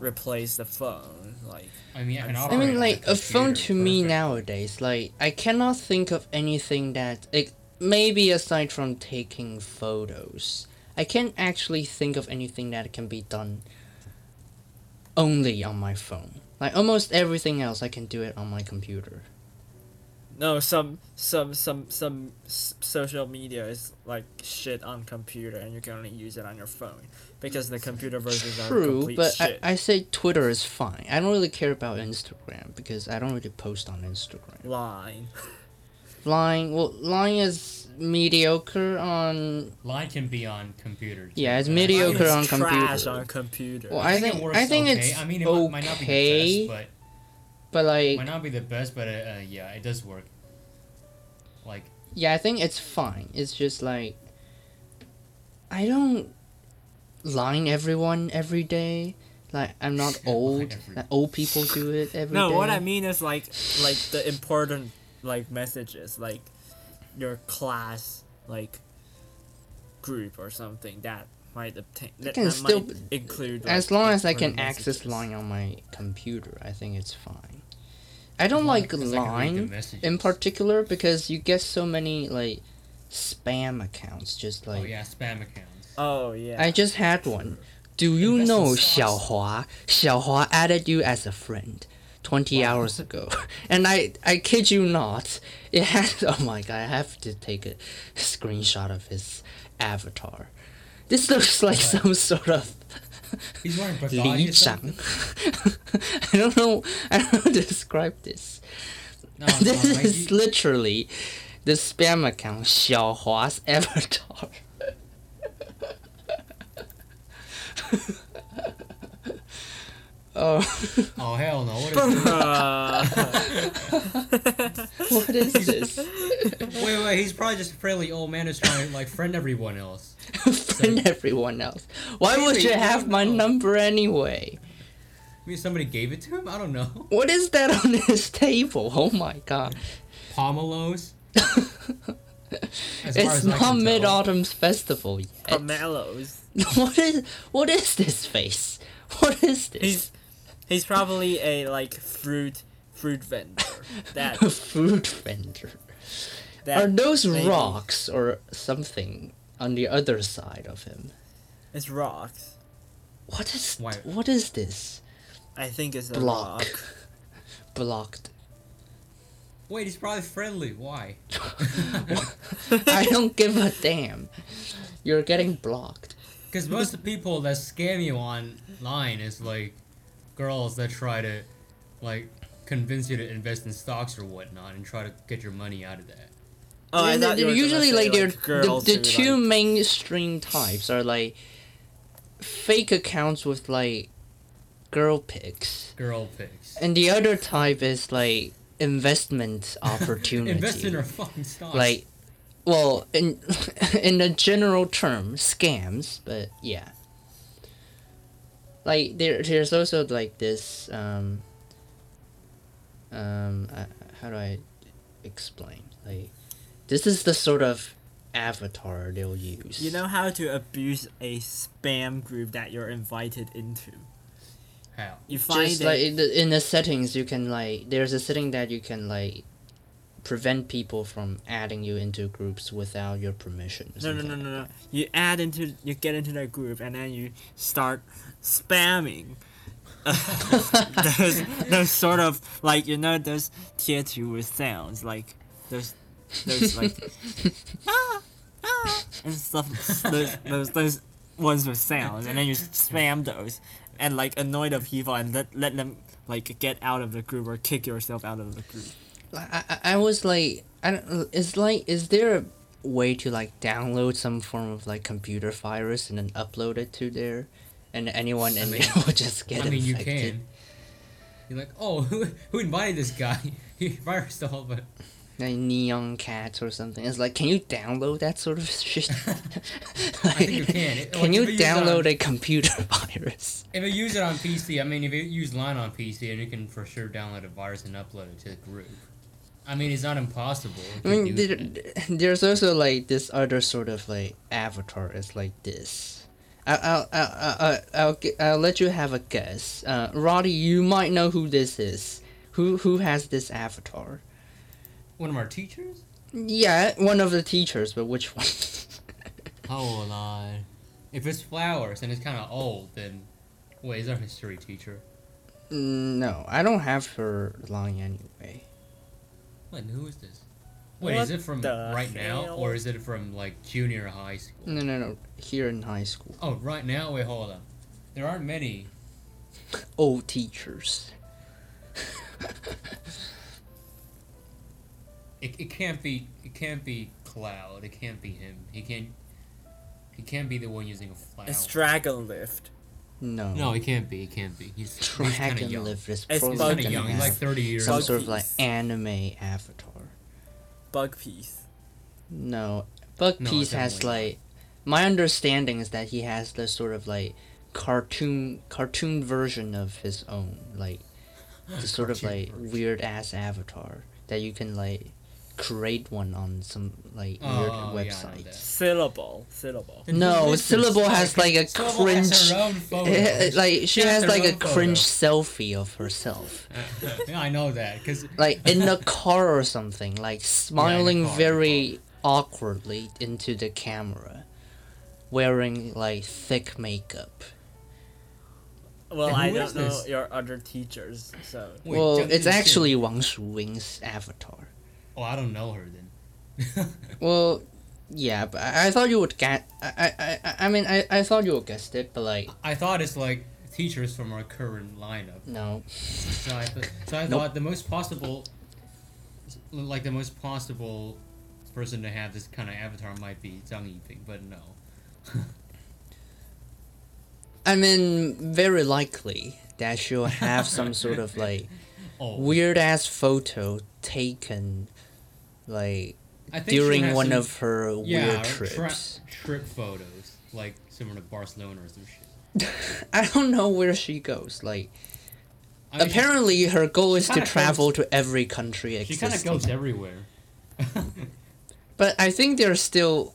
[SPEAKER 2] replace the phone like
[SPEAKER 3] I mean, I
[SPEAKER 2] I
[SPEAKER 1] I mean, like a phone
[SPEAKER 3] computer
[SPEAKER 1] to me nowadays, like I cannot think of anything that, it, maybe aside from taking photos, I can't actually think of anything that can be done only on my phone. Like almost everything else, I can do it on my computer.
[SPEAKER 2] No, some some some some social media is like shit on computer, and you can only use it on your phone because the computer versions are
[SPEAKER 1] True,
[SPEAKER 2] complete
[SPEAKER 1] but I,
[SPEAKER 2] shit.
[SPEAKER 1] I say Twitter is fine. I don't really care about Instagram because I don't really post on Instagram.
[SPEAKER 2] Line.
[SPEAKER 1] Line, well, Line is mediocre on.
[SPEAKER 3] Line can be on computer.
[SPEAKER 1] Yeah, it's
[SPEAKER 3] but I
[SPEAKER 1] mediocre
[SPEAKER 3] think
[SPEAKER 2] It's
[SPEAKER 1] on
[SPEAKER 2] trash
[SPEAKER 1] computer.
[SPEAKER 2] on computer.
[SPEAKER 1] Well, I
[SPEAKER 3] it
[SPEAKER 1] think
[SPEAKER 3] works
[SPEAKER 1] I think
[SPEAKER 3] okay.
[SPEAKER 1] it's
[SPEAKER 3] I mean, it
[SPEAKER 1] okay,
[SPEAKER 3] might, might not be the best,
[SPEAKER 1] but
[SPEAKER 3] but
[SPEAKER 1] like
[SPEAKER 3] might not be the best, but uh, uh, yeah, it does work. Like
[SPEAKER 1] yeah, I think it's fine. It's just like I don't line everyone every day. Like I'm not <laughs> old.
[SPEAKER 3] every-
[SPEAKER 1] Like, old people do it every day.
[SPEAKER 2] no, what I mean is like like the important like messages, like your class like group or something that might obtain that,
[SPEAKER 1] can
[SPEAKER 2] that
[SPEAKER 1] still-
[SPEAKER 2] might include like,
[SPEAKER 1] As long as I can
[SPEAKER 2] important
[SPEAKER 1] access. Line on my computer, I think it's fine. I don't
[SPEAKER 3] as
[SPEAKER 1] like
[SPEAKER 3] as I can read the
[SPEAKER 1] Line in particular because you get so many like spam accounts. Just
[SPEAKER 3] oh,
[SPEAKER 1] like Oh
[SPEAKER 3] yeah, spam accounts.
[SPEAKER 2] Oh yeah.
[SPEAKER 1] I just had one. Do you
[SPEAKER 3] Invest in
[SPEAKER 1] know
[SPEAKER 3] stocks.
[SPEAKER 1] Xiaohua? Xiaohua added you as a friend 20
[SPEAKER 3] Wow.
[SPEAKER 1] hours ago. <laughs> And I I kid you not, it has <laughs> oh my god, I have to take a screenshot of his avatar. This looks like
[SPEAKER 3] What?
[SPEAKER 1] some sort of
[SPEAKER 3] He's wearing <laughs>
[SPEAKER 1] Li
[SPEAKER 3] something. <laughs>
[SPEAKER 1] I don't know <laughs> I don't know how to describe this.
[SPEAKER 3] No,
[SPEAKER 1] this
[SPEAKER 3] no,
[SPEAKER 1] is
[SPEAKER 3] he-
[SPEAKER 1] literally the spam account Xiaohua's avatar. Oh,
[SPEAKER 3] oh hell no! What is this? <laughs>
[SPEAKER 1] What is this?
[SPEAKER 3] wait, wait. He's probably just a friendly old man who's trying to like friend everyone else.
[SPEAKER 1] Friend everyone else. Why would
[SPEAKER 3] Really?
[SPEAKER 1] you
[SPEAKER 3] You
[SPEAKER 1] have my
[SPEAKER 3] know.
[SPEAKER 1] number anyway?
[SPEAKER 3] I mean, somebody gave it to him. I don't know.
[SPEAKER 1] What is that on his table? Oh my god.
[SPEAKER 3] Pomelos.
[SPEAKER 1] It's not Mid Autumn's Festival yet.
[SPEAKER 2] Pomelos. <laughs>
[SPEAKER 1] what is what is this face? What is this?
[SPEAKER 2] He's he's probably a like fruit fruit vendor. That <laughs>
[SPEAKER 1] a food vendor.
[SPEAKER 2] that
[SPEAKER 1] Are those
[SPEAKER 2] maybe-
[SPEAKER 1] rocks or something on the other side of him?
[SPEAKER 2] It's rocks.
[SPEAKER 1] What is
[SPEAKER 3] Why-
[SPEAKER 1] what is this?
[SPEAKER 2] I think it's a
[SPEAKER 1] Block.
[SPEAKER 2] rock. <laughs>
[SPEAKER 1] Blocked.
[SPEAKER 3] Wait, he's probably friendly. Why? <laughs>
[SPEAKER 1] I don't give a damn. You're getting blocked.
[SPEAKER 3] Because most of the people that scam you online is like girls that try to like convince you to invest in stocks or whatnot and try to get your money out of that.
[SPEAKER 2] Oh, I
[SPEAKER 1] And
[SPEAKER 2] thought you
[SPEAKER 1] they're
[SPEAKER 2] were gonna
[SPEAKER 1] usually
[SPEAKER 2] say,
[SPEAKER 1] like they're
[SPEAKER 2] girls
[SPEAKER 1] the, the two
[SPEAKER 2] like-
[SPEAKER 1] mainstream types are like fake accounts with like girl pics,
[SPEAKER 3] Girl pics.
[SPEAKER 1] and the other type is like investment <laughs> opportunity.
[SPEAKER 3] Invest in her fucking stocks.
[SPEAKER 1] like well in <laughs> in a general term scams but yeah like there there's also like this um um uh, how do i explain like this is the sort of avatar they'll use
[SPEAKER 2] You know how to abuse a spam group that you're invited into.
[SPEAKER 3] how?
[SPEAKER 2] You find
[SPEAKER 1] just
[SPEAKER 2] it.
[SPEAKER 1] like in the, in the settings you can like there's a setting that you can like prevent people from adding you into groups without your permission
[SPEAKER 2] no, no, no, no, no. You add into, you get into that group, and then you start spamming. <laughs> those, those sort of like you know those tier two with sounds like those, those like <laughs> ah, ah, and stuff. Those, those those ones with sounds, and then you spam those and like annoy the people and let let them like get out of the group or kick yourself out of the group.
[SPEAKER 1] I, I, I was like I don't is like is there a way to like download some form of like computer virus and then upload it to there and anyone
[SPEAKER 3] I
[SPEAKER 1] in
[SPEAKER 3] mean-
[SPEAKER 1] there <laughs> will just get it.
[SPEAKER 3] I mean, you
[SPEAKER 1] infected
[SPEAKER 3] can. You're like, oh, <laughs> who, who invited this guy? <laughs> He virused all but
[SPEAKER 1] like neon cats or something it's like can you download that sort of shit
[SPEAKER 3] I think you can. It-
[SPEAKER 1] can
[SPEAKER 3] like,
[SPEAKER 1] you
[SPEAKER 3] you it on-
[SPEAKER 1] download um, a computer virus
[SPEAKER 3] If you use it on PC, I mean, if you use Line on PC, you can for sure download a virus and upload it to the group. I mean, it's not impossible.
[SPEAKER 1] I mean, there, there's also like this other sort of like avatar. It's like this. I'll I'll I'll, I'll, I'll, let you have a guess. Uh, Roddy, you might know who this is. Who who has this avatar?
[SPEAKER 3] one of our teachers.
[SPEAKER 1] Yeah, one of the teachers, but which one? <laughs>
[SPEAKER 3] Hold on. If it's flowers and it's kind of old, then wait, is our history teacher?
[SPEAKER 1] Mm, no, I don't have her line anyway.
[SPEAKER 3] What? Who is this? Wait,
[SPEAKER 2] What
[SPEAKER 3] is it from
[SPEAKER 2] the
[SPEAKER 3] right now, or is it from like junior high school?
[SPEAKER 1] No, no, no. Here in high school.
[SPEAKER 3] Oh, right now. Wait, hold on. There aren't many. <laughs>
[SPEAKER 1] Old teachers. <laughs>
[SPEAKER 3] It, it can't be. It can't be Cloud. It can't be him. He can't. He can't be the one using a flower.
[SPEAKER 2] It's Dragon Lift.
[SPEAKER 1] No.
[SPEAKER 3] no, he can't be. He can't be. He's, he's kind of young.
[SPEAKER 1] Lift is
[SPEAKER 2] It's
[SPEAKER 1] probably
[SPEAKER 3] He's kind of young.
[SPEAKER 1] gonna
[SPEAKER 3] He's like thirty years.
[SPEAKER 1] some
[SPEAKER 3] old.
[SPEAKER 1] sort of like anime avatar.
[SPEAKER 2] Bug Piece.
[SPEAKER 1] No, Bug
[SPEAKER 3] No,
[SPEAKER 1] Piece has like. My understanding is that he has this sort of like cartoon cartoon version of his own, like <laughs> the sort of like
[SPEAKER 3] version.
[SPEAKER 1] weird ass avatar that you can like create one on some like
[SPEAKER 3] Oh,
[SPEAKER 1] weird
[SPEAKER 3] yeah,
[SPEAKER 1] website.
[SPEAKER 3] that.
[SPEAKER 2] Syllable. Syllable.
[SPEAKER 1] No,
[SPEAKER 3] who is this?
[SPEAKER 1] Syllable has like a
[SPEAKER 3] Syllable has
[SPEAKER 1] cringe.
[SPEAKER 3] her own photos. <laughs>
[SPEAKER 1] Eh, eh, like she
[SPEAKER 3] She
[SPEAKER 1] has
[SPEAKER 3] has
[SPEAKER 1] like a
[SPEAKER 3] photo.
[SPEAKER 1] cringe selfie of herself, <laughs>
[SPEAKER 3] yeah, I know that because
[SPEAKER 1] like in a car or something, like smiling
[SPEAKER 3] car,
[SPEAKER 1] very awkwardly into the camera, wearing like thick makeup.
[SPEAKER 2] Well, I don't know
[SPEAKER 3] this?
[SPEAKER 2] your other teachers, so.
[SPEAKER 3] Wait,
[SPEAKER 1] well, it's actually Wang Shuwing's avatar.
[SPEAKER 3] Oh, I don't know her then. <laughs>
[SPEAKER 1] Well, yeah, but I, I thought you would get. I, I, I, I mean, I, I thought you would guessed it, but like,
[SPEAKER 3] I thought it's like teachers from our current lineup.
[SPEAKER 1] no.
[SPEAKER 3] So I, th- so I
[SPEAKER 1] Nope.
[SPEAKER 3] thought the most possible, like the most possible person to have this kind of avatar might be Zhang Yiping, but no. <laughs>
[SPEAKER 1] I mean, very likely that she'll have some sort of <laughs> like
[SPEAKER 3] Oh,
[SPEAKER 1] weird ass photo taken, like during one
[SPEAKER 3] some-
[SPEAKER 1] of her
[SPEAKER 3] yeah,
[SPEAKER 1] weird
[SPEAKER 3] tra-
[SPEAKER 1] trips.
[SPEAKER 3] trip photos, like similar to Barcelona or some shit. <laughs>
[SPEAKER 1] I don't know where she goes. Like,
[SPEAKER 3] I mean, she-
[SPEAKER 1] apparently, her goal is to travel to every country
[SPEAKER 3] she kind of goes everywhere. <laughs>
[SPEAKER 1] But I think there are still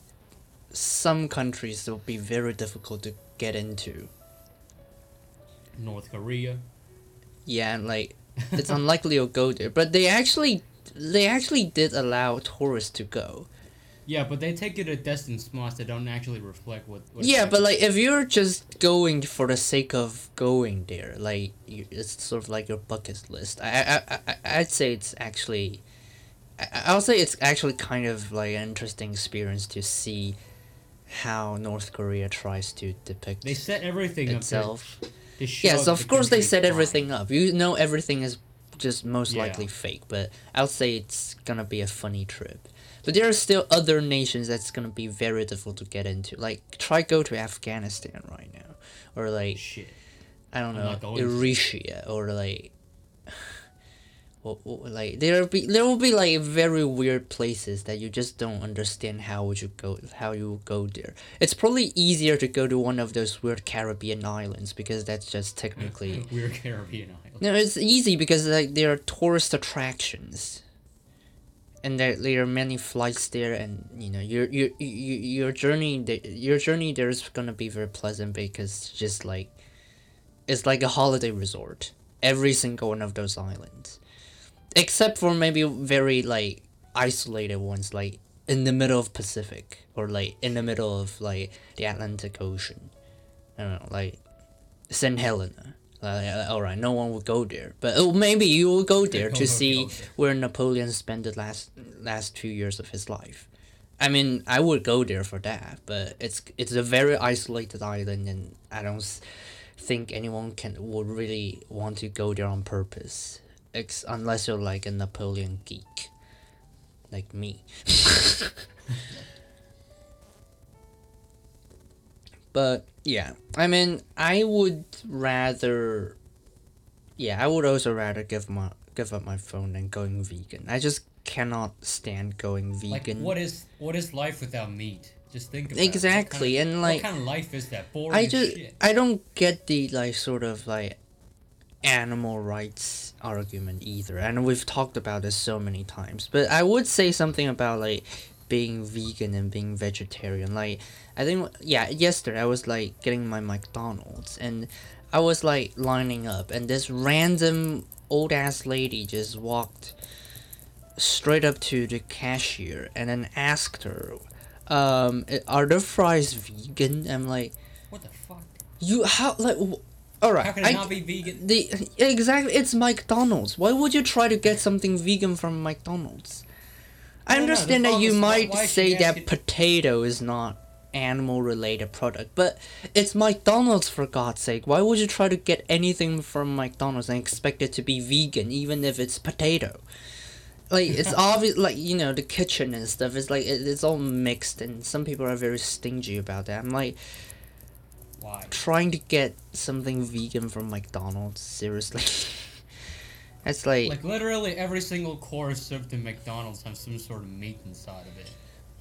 [SPEAKER 1] some countries that will be very difficult to get into.
[SPEAKER 3] North Korea.
[SPEAKER 1] Yeah, and like it's unlikely you'll go there. But they actually they actually did allow tourists to go.
[SPEAKER 3] Yeah, but they take you to destined spots that don't actually reflect what. what
[SPEAKER 1] Yeah, but like if you're just going for the sake of going there, like you, it's sort of like your bucket list. I I I I'd say it's actually. I- I'll say it's actually kind of like an interesting experience to see how North Korea tries to depict
[SPEAKER 3] They set everything
[SPEAKER 1] itself.
[SPEAKER 3] up. To, to
[SPEAKER 1] of
[SPEAKER 3] the
[SPEAKER 1] course they set everything up. You know everything is just most
[SPEAKER 3] Yeah.
[SPEAKER 1] likely fake, but I'll say it's gonna be a funny trip. But there are still other nations that's gonna be very difficult to get into. Like try go to Afghanistan right now, or like
[SPEAKER 3] Shit.
[SPEAKER 1] I don't know
[SPEAKER 3] not going to.
[SPEAKER 1] Eritrea, or like. Well, well, like there be there will be like very weird places that you just don't understand how would you go how you go there. It's probably easier to go to one of those weird Caribbean islands because that's just technically <laughs>
[SPEAKER 3] Weird Caribbean island.
[SPEAKER 1] no, it's easy because like there are tourist attractions, and there there are many flights there, and you know your your your your journey the- your journey there is gonna be very pleasant because just like, it's like a holiday resort. Every single one of those islands, except for maybe very like isolated ones, like in the middle of Pacific or like in the middle of like the Atlantic Ocean. I don't know, like St. Helena. Uh, all right, no one will go there, but oh, maybe you will go there to <laughs> see where Napoleon spent the last last two years of his life. I mean, I would go there for that, but it's it's a very isolated island, and I don't think anyone can would really want to go there on purpose, ex- unless you're like a Napoleon geek, like me. <laughs> but yeah, I mean, I would rather. Yeah, I would also rather give my give up my phone than going vegan. I just cannot stand going
[SPEAKER 3] Like,
[SPEAKER 1] vegan.
[SPEAKER 3] what is what is life without meat? Just think about it.
[SPEAKER 1] Exactly,
[SPEAKER 3] kind of-
[SPEAKER 1] and like
[SPEAKER 3] what kind of life is that? Boring
[SPEAKER 1] I just
[SPEAKER 3] shit.
[SPEAKER 1] I don't get the like sort of like animal rights argument either, and we've talked about this so many times. But I would say something about like being vegan and being vegetarian. Like I think yeah, yesterday I was like getting my McDonald's and I was like lining up, and this random old ass lady just walked straight up to the cashier and then asked her, um, "Are the fries vegan?" I'm like.
[SPEAKER 3] What the fuck?
[SPEAKER 1] You how like all right.
[SPEAKER 3] How can it
[SPEAKER 1] I-
[SPEAKER 3] not be vegan?
[SPEAKER 1] the exactly it's McDonald's. Why would you try to get something vegan from McDonald's? I
[SPEAKER 3] no,
[SPEAKER 1] understand that you might say that
[SPEAKER 3] it-
[SPEAKER 1] potato is not animal related product, but it's McDonald's for God's sake. Why would you try to get anything from McDonald's and expect it to be vegan even if it's potato? Like <laughs> it's obvious like you know the kitchen and stuff is like it, it's all mixed and some people are very stingy about that. I'm like
[SPEAKER 3] Why?
[SPEAKER 1] trying to get something vegan from McDonald's. Seriously, <laughs> that's like,
[SPEAKER 3] Like literally every single course served in McDonald's has some sort of meat inside of it.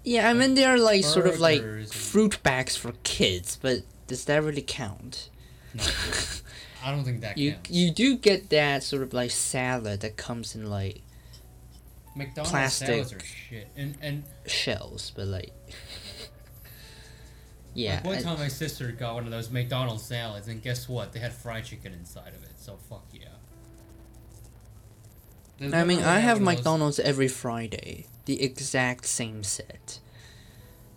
[SPEAKER 1] yeah. I mean, they're like sort of like fruit bags for kids, but does that really count?
[SPEAKER 3] No, <laughs> I don't think that
[SPEAKER 1] You
[SPEAKER 3] counts.
[SPEAKER 1] you do get that sort of like salad that comes in like
[SPEAKER 3] McDonald's
[SPEAKER 1] plastic-
[SPEAKER 3] salads are shit. And and
[SPEAKER 1] shells, but like. <laughs> Yeah,
[SPEAKER 3] like one
[SPEAKER 1] I-
[SPEAKER 3] time my sister got one of those McDonald's salads, and guess what? They had fried chicken inside of it. So fuck yeah. They
[SPEAKER 1] I mean, I have
[SPEAKER 3] of those-
[SPEAKER 1] McDonald's every Friday. The exact same set.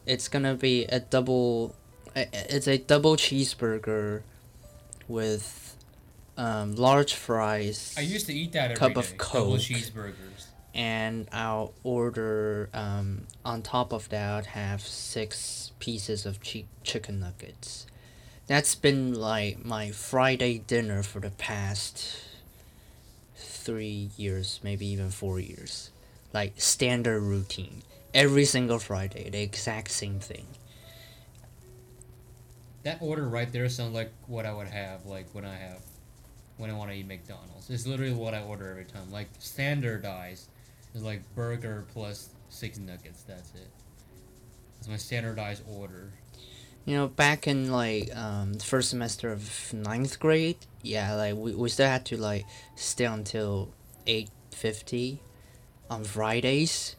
[SPEAKER 1] It's gonna be a double. It's a double cheeseburger with um, large fries.
[SPEAKER 3] I used to eat that every
[SPEAKER 1] cup of
[SPEAKER 3] day, Double
[SPEAKER 1] Coke.
[SPEAKER 3] cheeseburgers.
[SPEAKER 1] And I'll order um, on top of that have six pieces of cheap chicken nuggets. That's been like my Friday dinner for the past three years, maybe even four years. Like standard routine. Every single Friday, the exact same thing.
[SPEAKER 3] That order right there sounds like what I would have, like when I have, when I want to eat McDonald's. It's literally what I order every time. Like standardized is like burger plus six nuggets. That's it. That's my standardized order.
[SPEAKER 1] You know, back in like um the first semester of ninth grade, yeah, like we, we still had to like stay until eight fifty on Fridays.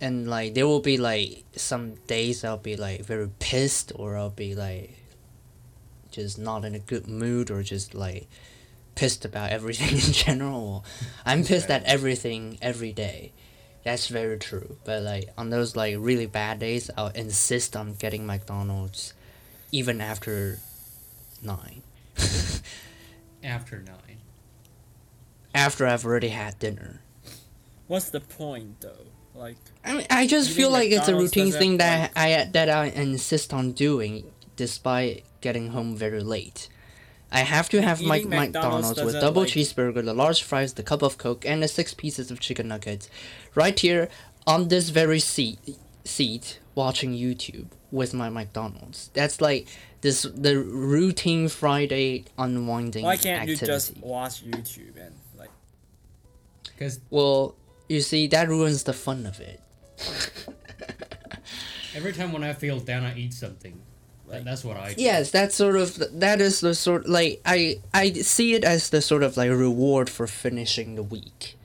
[SPEAKER 1] And like there will be like some days I'll be like very pissed or I'll be like just not in a good mood or just like pissed about everything <laughs> in general. I'm pissed at everything every day. That's very true. But like on those like really bad days, I'll insist on getting McDonald's, even after nine. <laughs>
[SPEAKER 3] After nine.
[SPEAKER 1] after I've already had dinner.
[SPEAKER 2] What's the point though? Like,
[SPEAKER 1] I mean, I just feel
[SPEAKER 2] think
[SPEAKER 1] like it's a routine thing that
[SPEAKER 2] like-
[SPEAKER 1] I that I insist on doing, despite getting home very late. I have to have my
[SPEAKER 2] McDonald's
[SPEAKER 1] McDonald's with double
[SPEAKER 2] like-
[SPEAKER 1] cheeseburger, the large fries, the cup of Coke, and the six pieces of chicken nuggets, right here on this very seat, seat watching YouTube with my McDonald's. That's like this the routine Friday unwinding
[SPEAKER 2] why can't
[SPEAKER 1] activity.
[SPEAKER 2] you just watch YouTube and like?
[SPEAKER 3] Because
[SPEAKER 1] Well, you see, that ruins the fun of it. <laughs>
[SPEAKER 3] every time when I feel down, I eat something. That- that's what I do.
[SPEAKER 1] Yes, that's sort of that is the sort like I I see it as the sort of like reward for finishing the week.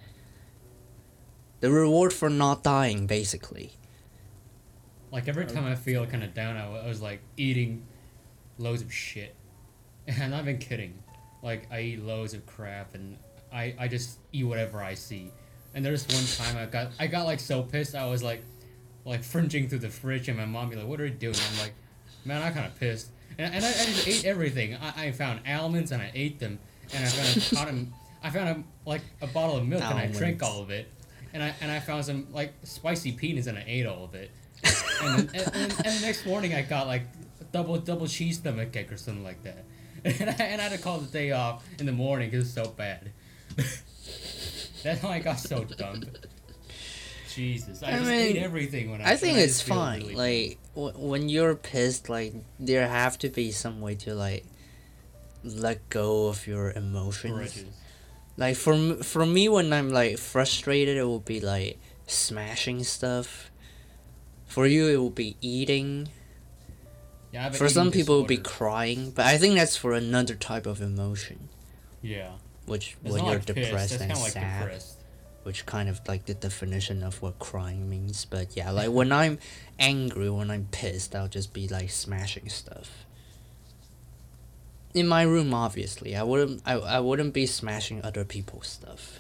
[SPEAKER 1] The reward for not dying, basically.
[SPEAKER 3] Like every time I feel kind of down, I, I was like eating loads of shit. <laughs> And I'm not even kidding. Like I eat loads of crap, and I, I just eat whatever I see. And there's one time I got I got like so pissed I was like like fringing through the fridge, and my mom be like, "What are you doing?" I'm like, "Man, I'm kind of pissed." And, and I, I just ate everything. I, I found almonds and I ate them, and I found a. I found a, like a bottle of milk and I drank all of it. And I and I found some like spicy peanuts and I ate all of it. and, then, and, and, and the next morning I got like double double cheese stomach ache or something like that. <laughs> And I, and I had to call the day off in the morning because it's so bad. <laughs> That's how I got so dumb. Jesus, I,
[SPEAKER 1] I
[SPEAKER 3] just
[SPEAKER 1] mean,
[SPEAKER 3] ate everything when I.
[SPEAKER 1] I think it's fine.
[SPEAKER 3] really
[SPEAKER 1] like w- when you're pissed, like there have to be some way to like let go of your emotions.
[SPEAKER 3] grudges.
[SPEAKER 1] Like for m- for me, when I'm like frustrated, it will be like smashing stuff. For you, it will be eating.
[SPEAKER 3] Yeah,
[SPEAKER 1] For some people, it will be crying. But I think that's for another type of emotion,
[SPEAKER 3] Yeah,
[SPEAKER 1] which
[SPEAKER 3] it's
[SPEAKER 1] when you're
[SPEAKER 3] like
[SPEAKER 1] depressed and
[SPEAKER 3] kind of like
[SPEAKER 1] sad,
[SPEAKER 3] depressed.
[SPEAKER 1] Which kind of like the definition of what crying means. But yeah, like when I'm angry, when I'm pissed, I'll just be like smashing stuff. In my room, obviously, I wouldn't. I, I wouldn't be smashing other people's stuff.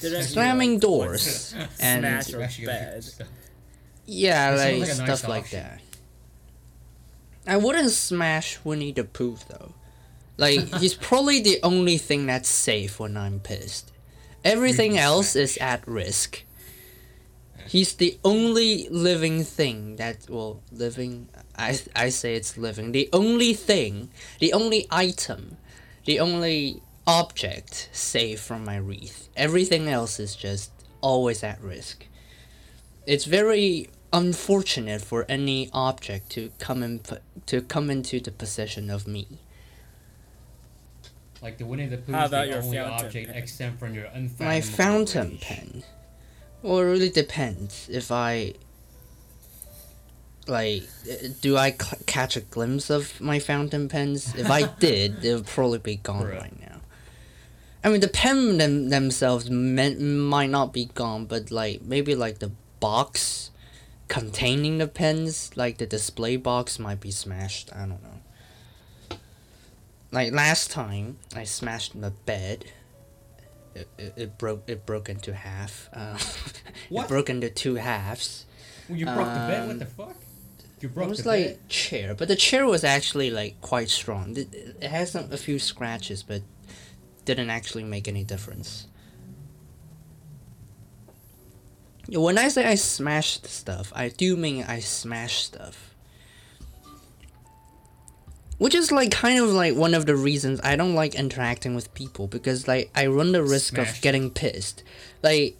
[SPEAKER 2] Didn't
[SPEAKER 1] Slamming
[SPEAKER 2] like,
[SPEAKER 1] doors <laughs> and <laughs>
[SPEAKER 2] Smash
[SPEAKER 3] Smashing
[SPEAKER 2] bed.
[SPEAKER 3] stuff.
[SPEAKER 1] Yeah, like,
[SPEAKER 3] like a nice
[SPEAKER 1] stuff like that. I wouldn't smash Winnie the Pooh though. Like he's <laughs> probably the only thing that's safe when I'm pissed. Everything else is at risk. He's the only living thing that well living I I say it's living. The only thing, the only item, the only object safe from my wreath. Everything else is just always at risk. It's very unfortunate for any object to come in to come into the possession of me.
[SPEAKER 3] Like the Winnie the Pooh
[SPEAKER 2] How
[SPEAKER 3] is
[SPEAKER 2] about
[SPEAKER 3] the
[SPEAKER 2] your
[SPEAKER 3] only
[SPEAKER 2] fountain
[SPEAKER 3] object
[SPEAKER 2] pen?
[SPEAKER 3] exempt from your unfathomable
[SPEAKER 1] My fountain
[SPEAKER 3] rage.
[SPEAKER 1] pen. Well, it really depends. If I like, do I c- catch a glimpse of my fountain pens? If I <laughs> did, it would probably be gone
[SPEAKER 3] Bruh.
[SPEAKER 1] right now. I mean, the pen them, themselves may, might not be gone, but like maybe like the box containing the pens, like the display box, might be smashed. I don't know. Like last time, I smashed the bed. It, it, it broke. It broke into half. Uh, <laughs>
[SPEAKER 3] What?
[SPEAKER 1] It broke into two halves.
[SPEAKER 3] Well, you broke the bed.
[SPEAKER 1] Um,
[SPEAKER 3] What the fuck? You broke the bed.
[SPEAKER 1] It was
[SPEAKER 3] the
[SPEAKER 1] like
[SPEAKER 3] bed.
[SPEAKER 1] chair, but the chair was actually like quite strong. It, it has some, a few scratches, but didn't actually make any difference. When I say I smashed stuff, I do mean I smashed stuff. Which is like kind of like one of the reasons I don't like interacting with people because like I run the risk of getting pissed. Like,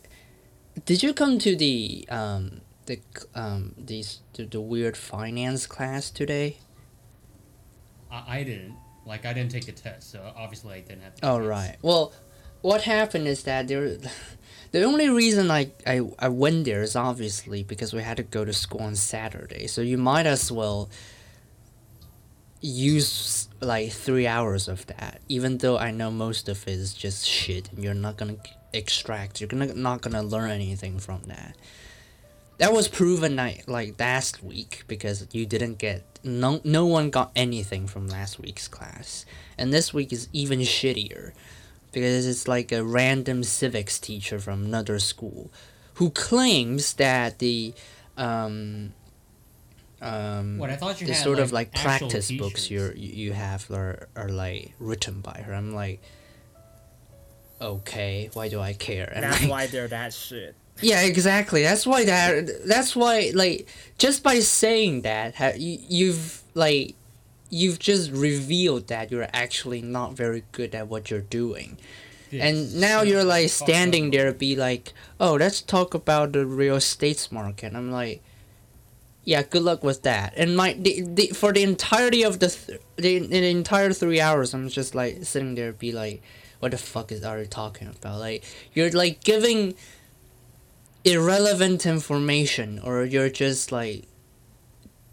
[SPEAKER 1] did you come to the um the um these the, the weird finance class today?
[SPEAKER 3] I, I didn't. Like I didn't take the test, so obviously I didn't have. The
[SPEAKER 1] Oh right. Well, what happened is that there, <laughs> the only reason I, I I went there is obviously because we had to go to school on Saturday. So you might as well use like three hours of that, even though I know most of it is just shit, and you're not gonna extract. You're gonna not gonna learn anything from that. That was proven like like last week because you didn't get no no one got anything from last week's class, and this week is even shittier because it's like a random civics teacher from another school who claims that the um um
[SPEAKER 3] What I thought you
[SPEAKER 1] the
[SPEAKER 3] had
[SPEAKER 1] sort of
[SPEAKER 3] like,
[SPEAKER 1] like
[SPEAKER 3] actual
[SPEAKER 1] practice books
[SPEAKER 3] teachers.
[SPEAKER 1] you're, you you have are, are like written by her. I'm like, okay, why do I care? And
[SPEAKER 2] That's
[SPEAKER 1] like-
[SPEAKER 2] why they're that shit. <laughs>
[SPEAKER 1] yeah, exactly. That's why that. That's why like just by saying that, you, you've like, you've just revealed that you're actually not very good at what you're doing. and now
[SPEAKER 3] is
[SPEAKER 1] you're like standing
[SPEAKER 3] up.
[SPEAKER 1] there, be like, "Oh, let's talk about the real estate market." I'm like, "Yeah, good luck with that." And my the, the for the entirety of the th- the, the entire three hours, I'm just like sitting there, be like, "What the fuck is are you talking about?" Like you're like giving irrelevant information, or you're just like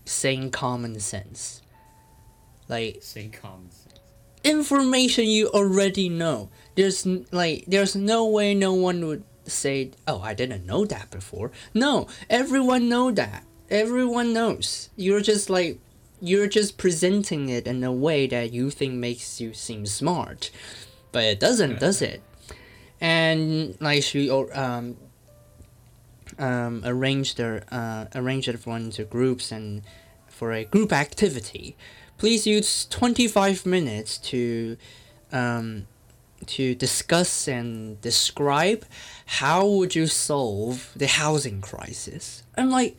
[SPEAKER 1] saying common sense, like
[SPEAKER 3] Say common sense.
[SPEAKER 1] information you already know. There's like there's no way no one would say, "Oh, I didn't know that before." No, everyone know that. Everyone knows. You're just like you're just presenting it in a way that you think makes you seem smart, but it doesn't, does it? And like she um um arranged their uh arranged everyone into groups and for a group activity please use 25 minutes to um, to discuss and describe how would you solve the housing crisis i'm like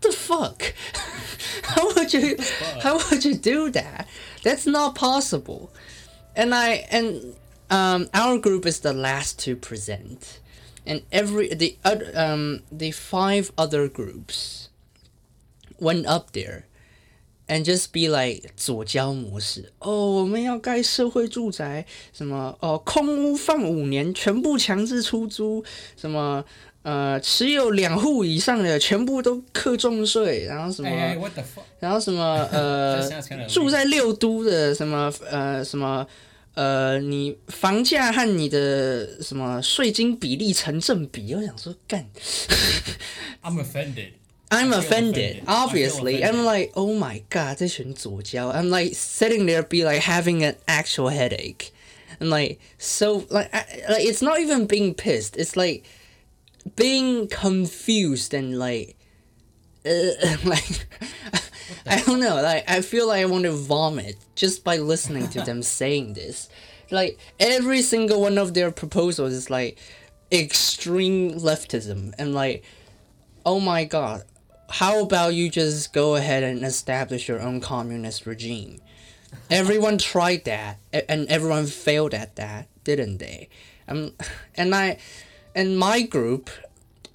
[SPEAKER 1] the fuck <laughs> how would you how would you do that that's not possible and i and um, our group is the last to present and every the other um the five other groups went up there and just be like 左交模式哦，我们要盖社会住宅，什么哦，空屋放五年，全部强制出租，什么 呃，持有两户以上的全部都课重税，然后什么?然后什么呃住在六都的什么呃什么呃，你房价和你的什么税金比例成正比，我想说干。
[SPEAKER 3] I'm offended.
[SPEAKER 1] I'm
[SPEAKER 3] I feel
[SPEAKER 1] offended.
[SPEAKER 3] offended. I feel
[SPEAKER 1] Obviously, I'm like, oh my god, 这群左交. I'm like sitting there, be like having an actual headache, and like so, like, I, like it's not even being pissed. It's like being confused and like, uh, <laughs> like, I don't know. Like I feel like I want to vomit just by listening to them <laughs> saying this. Like every single one of their proposals is like extreme leftism and like oh my god how about you just go ahead and establish your own communist regime everyone tried that and everyone failed at that didn't they um, and i and my group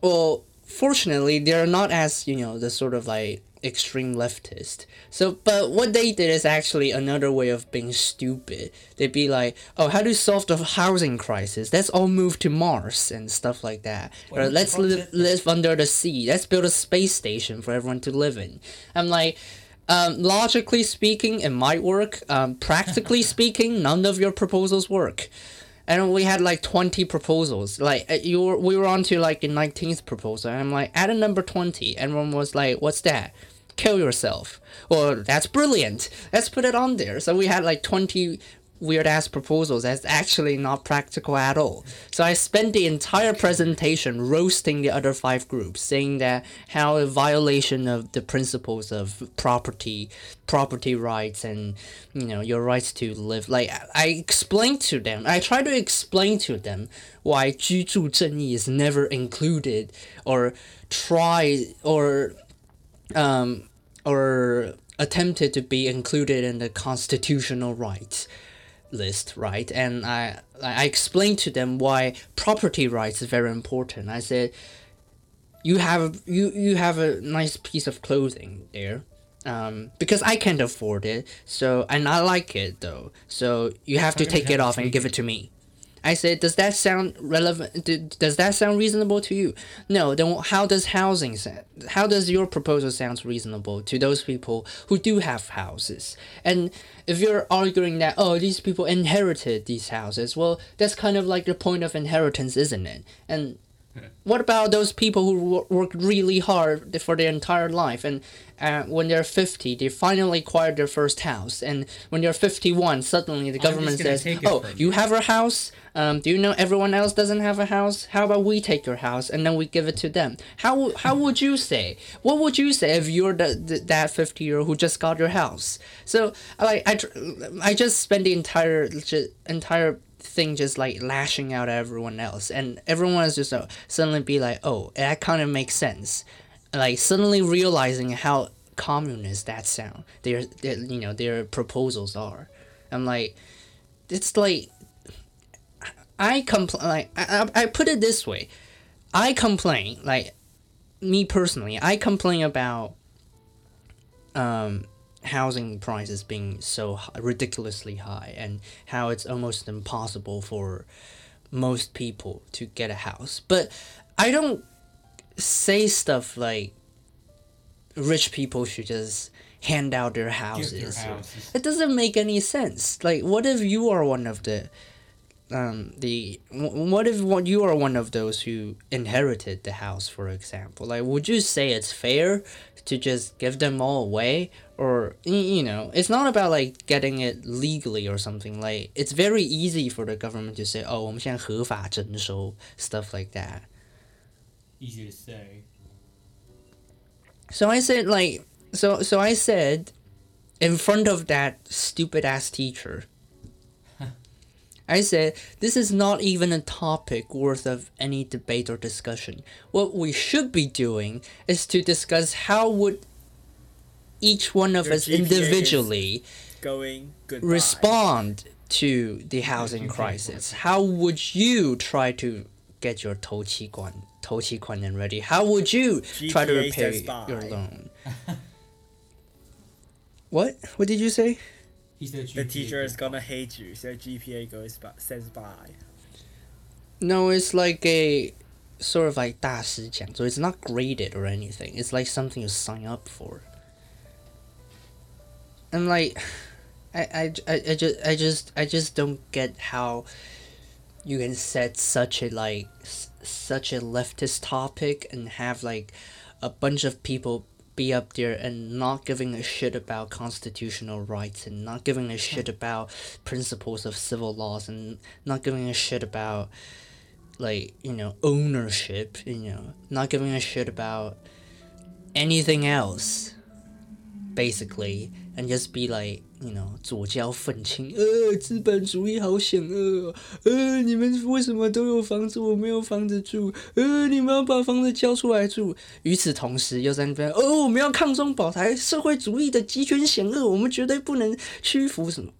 [SPEAKER 1] well fortunately they're not as you know the sort of like extreme leftist. So but what they did is actually another way of being stupid. They'd be like oh how to solve the housing crisis? Let's all move to mars and stuff like that. Or let's live, live under the sea. Let's build a space station for everyone to live in. I'm like um, logically speaking, it might work. Um, practically <laughs> speaking, none of your proposals work. And we had like 20 proposals. Like, uh, you were, we were on to like the 19th proposal. And I'm like, at a number 20. Everyone was like, what's that? Kill yourself. well that's brilliant. Let's put it on there. So we had like 20 weird ass proposals that's actually not practical at all. So I spent the entire presentation roasting the other five groups, saying that how a violation of the principles of property, property rights, and you know your rights to live. Like I explained to them, I tried to explain to them why 居住正义 is never included or try or um or attempted to be included in the constitutional rights list, right? And I I explained to them why property rights is very important. I said, you have you you have a nice piece of clothing there. Um, because I can't afford it, so and I like it though, so you have to
[SPEAKER 4] How come you
[SPEAKER 1] take it off and give it to me. I said, does that sound relevant? Does that sound reasonable to you? No. Then how does housing sound? How does your proposal sound reasonable to those people who do have houses? And if you're arguing that oh these people inherited these houses, well that's kind of like the point of inheritance, isn't it? And what about those people who wo- worked really hard for their entire life? And uh, when they're 50 they finally acquired their first house. And when they're 51 suddenly the government says oh you
[SPEAKER 3] you."
[SPEAKER 1] have a house? Um, do you know everyone else doesn't have a house? How about we take your house and then we give it to them? How, how would you say what would you say if you're the, the that 50 year old who just got your house? So like I, tr- I just spent the entire entire thing just like lashing out at everyone else. And everyone is just uh, suddenly be like oh that kind of makes sense. Like suddenly realizing how communist that sound their, their you know their proposals are. I'm like it's like i complain like I, I I put it this way. I complain like me personally i complain about um housing prices being so ridiculously high and how it's almost impossible for most people to get a house. But I don't say stuff like rich people should just hand out their houses.
[SPEAKER 3] their houses.
[SPEAKER 1] It doesn't make any sense. Like, what if you are one of the, um, the what if what you are one of those who inherited the house, for example? Like, would you say it's fair to just give them all away, or y- you know, it's not about like getting it legally or something. Like, it's very easy for the government to say, "Oh, 我们现在合法征收," stuff like that.
[SPEAKER 3] Easy to say.
[SPEAKER 1] So I said like so so I said in front of that stupid ass teacher. <laughs> I said this is not even a topic worth of any debate or discussion. What we should be doing is to discuss how would each one of
[SPEAKER 2] Your
[SPEAKER 1] us
[SPEAKER 2] GPA is-
[SPEAKER 1] individually
[SPEAKER 2] Going goodbye.
[SPEAKER 1] respond to the housing
[SPEAKER 3] GPA
[SPEAKER 1] crisis? How would you try to get your 头期款头期款 and ready? How would you try to
[SPEAKER 2] GPA
[SPEAKER 1] repay
[SPEAKER 2] says bye.
[SPEAKER 1] your loan? what? What did you say?
[SPEAKER 3] He said
[SPEAKER 2] The
[SPEAKER 3] GPA
[SPEAKER 2] teacher is
[SPEAKER 3] goodbye.
[SPEAKER 2] gonna hate you, so GPA goes by, says bye.
[SPEAKER 1] No, it's like a sort of like 大师讲座. It's not graded or anything. It's like something you sign up for. And like, I, I, I, I just I just I just don't get how you can set such a like s- such a leftist topic and have like a bunch of people be up there and not giving a shit about constitutional rights and not giving a shit about principles of civil laws and not giving a shit about like you know ownership you know not giving a shit about anything else basically and just be like you know 左交愤青，呃，资本主义好险恶哦，呃，你们为什么都有房子，我没有房子住，呃，你们要把房子交出来住。与此同时，又在那边，哦，我们要抗中保台，社会主义的极权险恶，我们绝对不能屈服什么。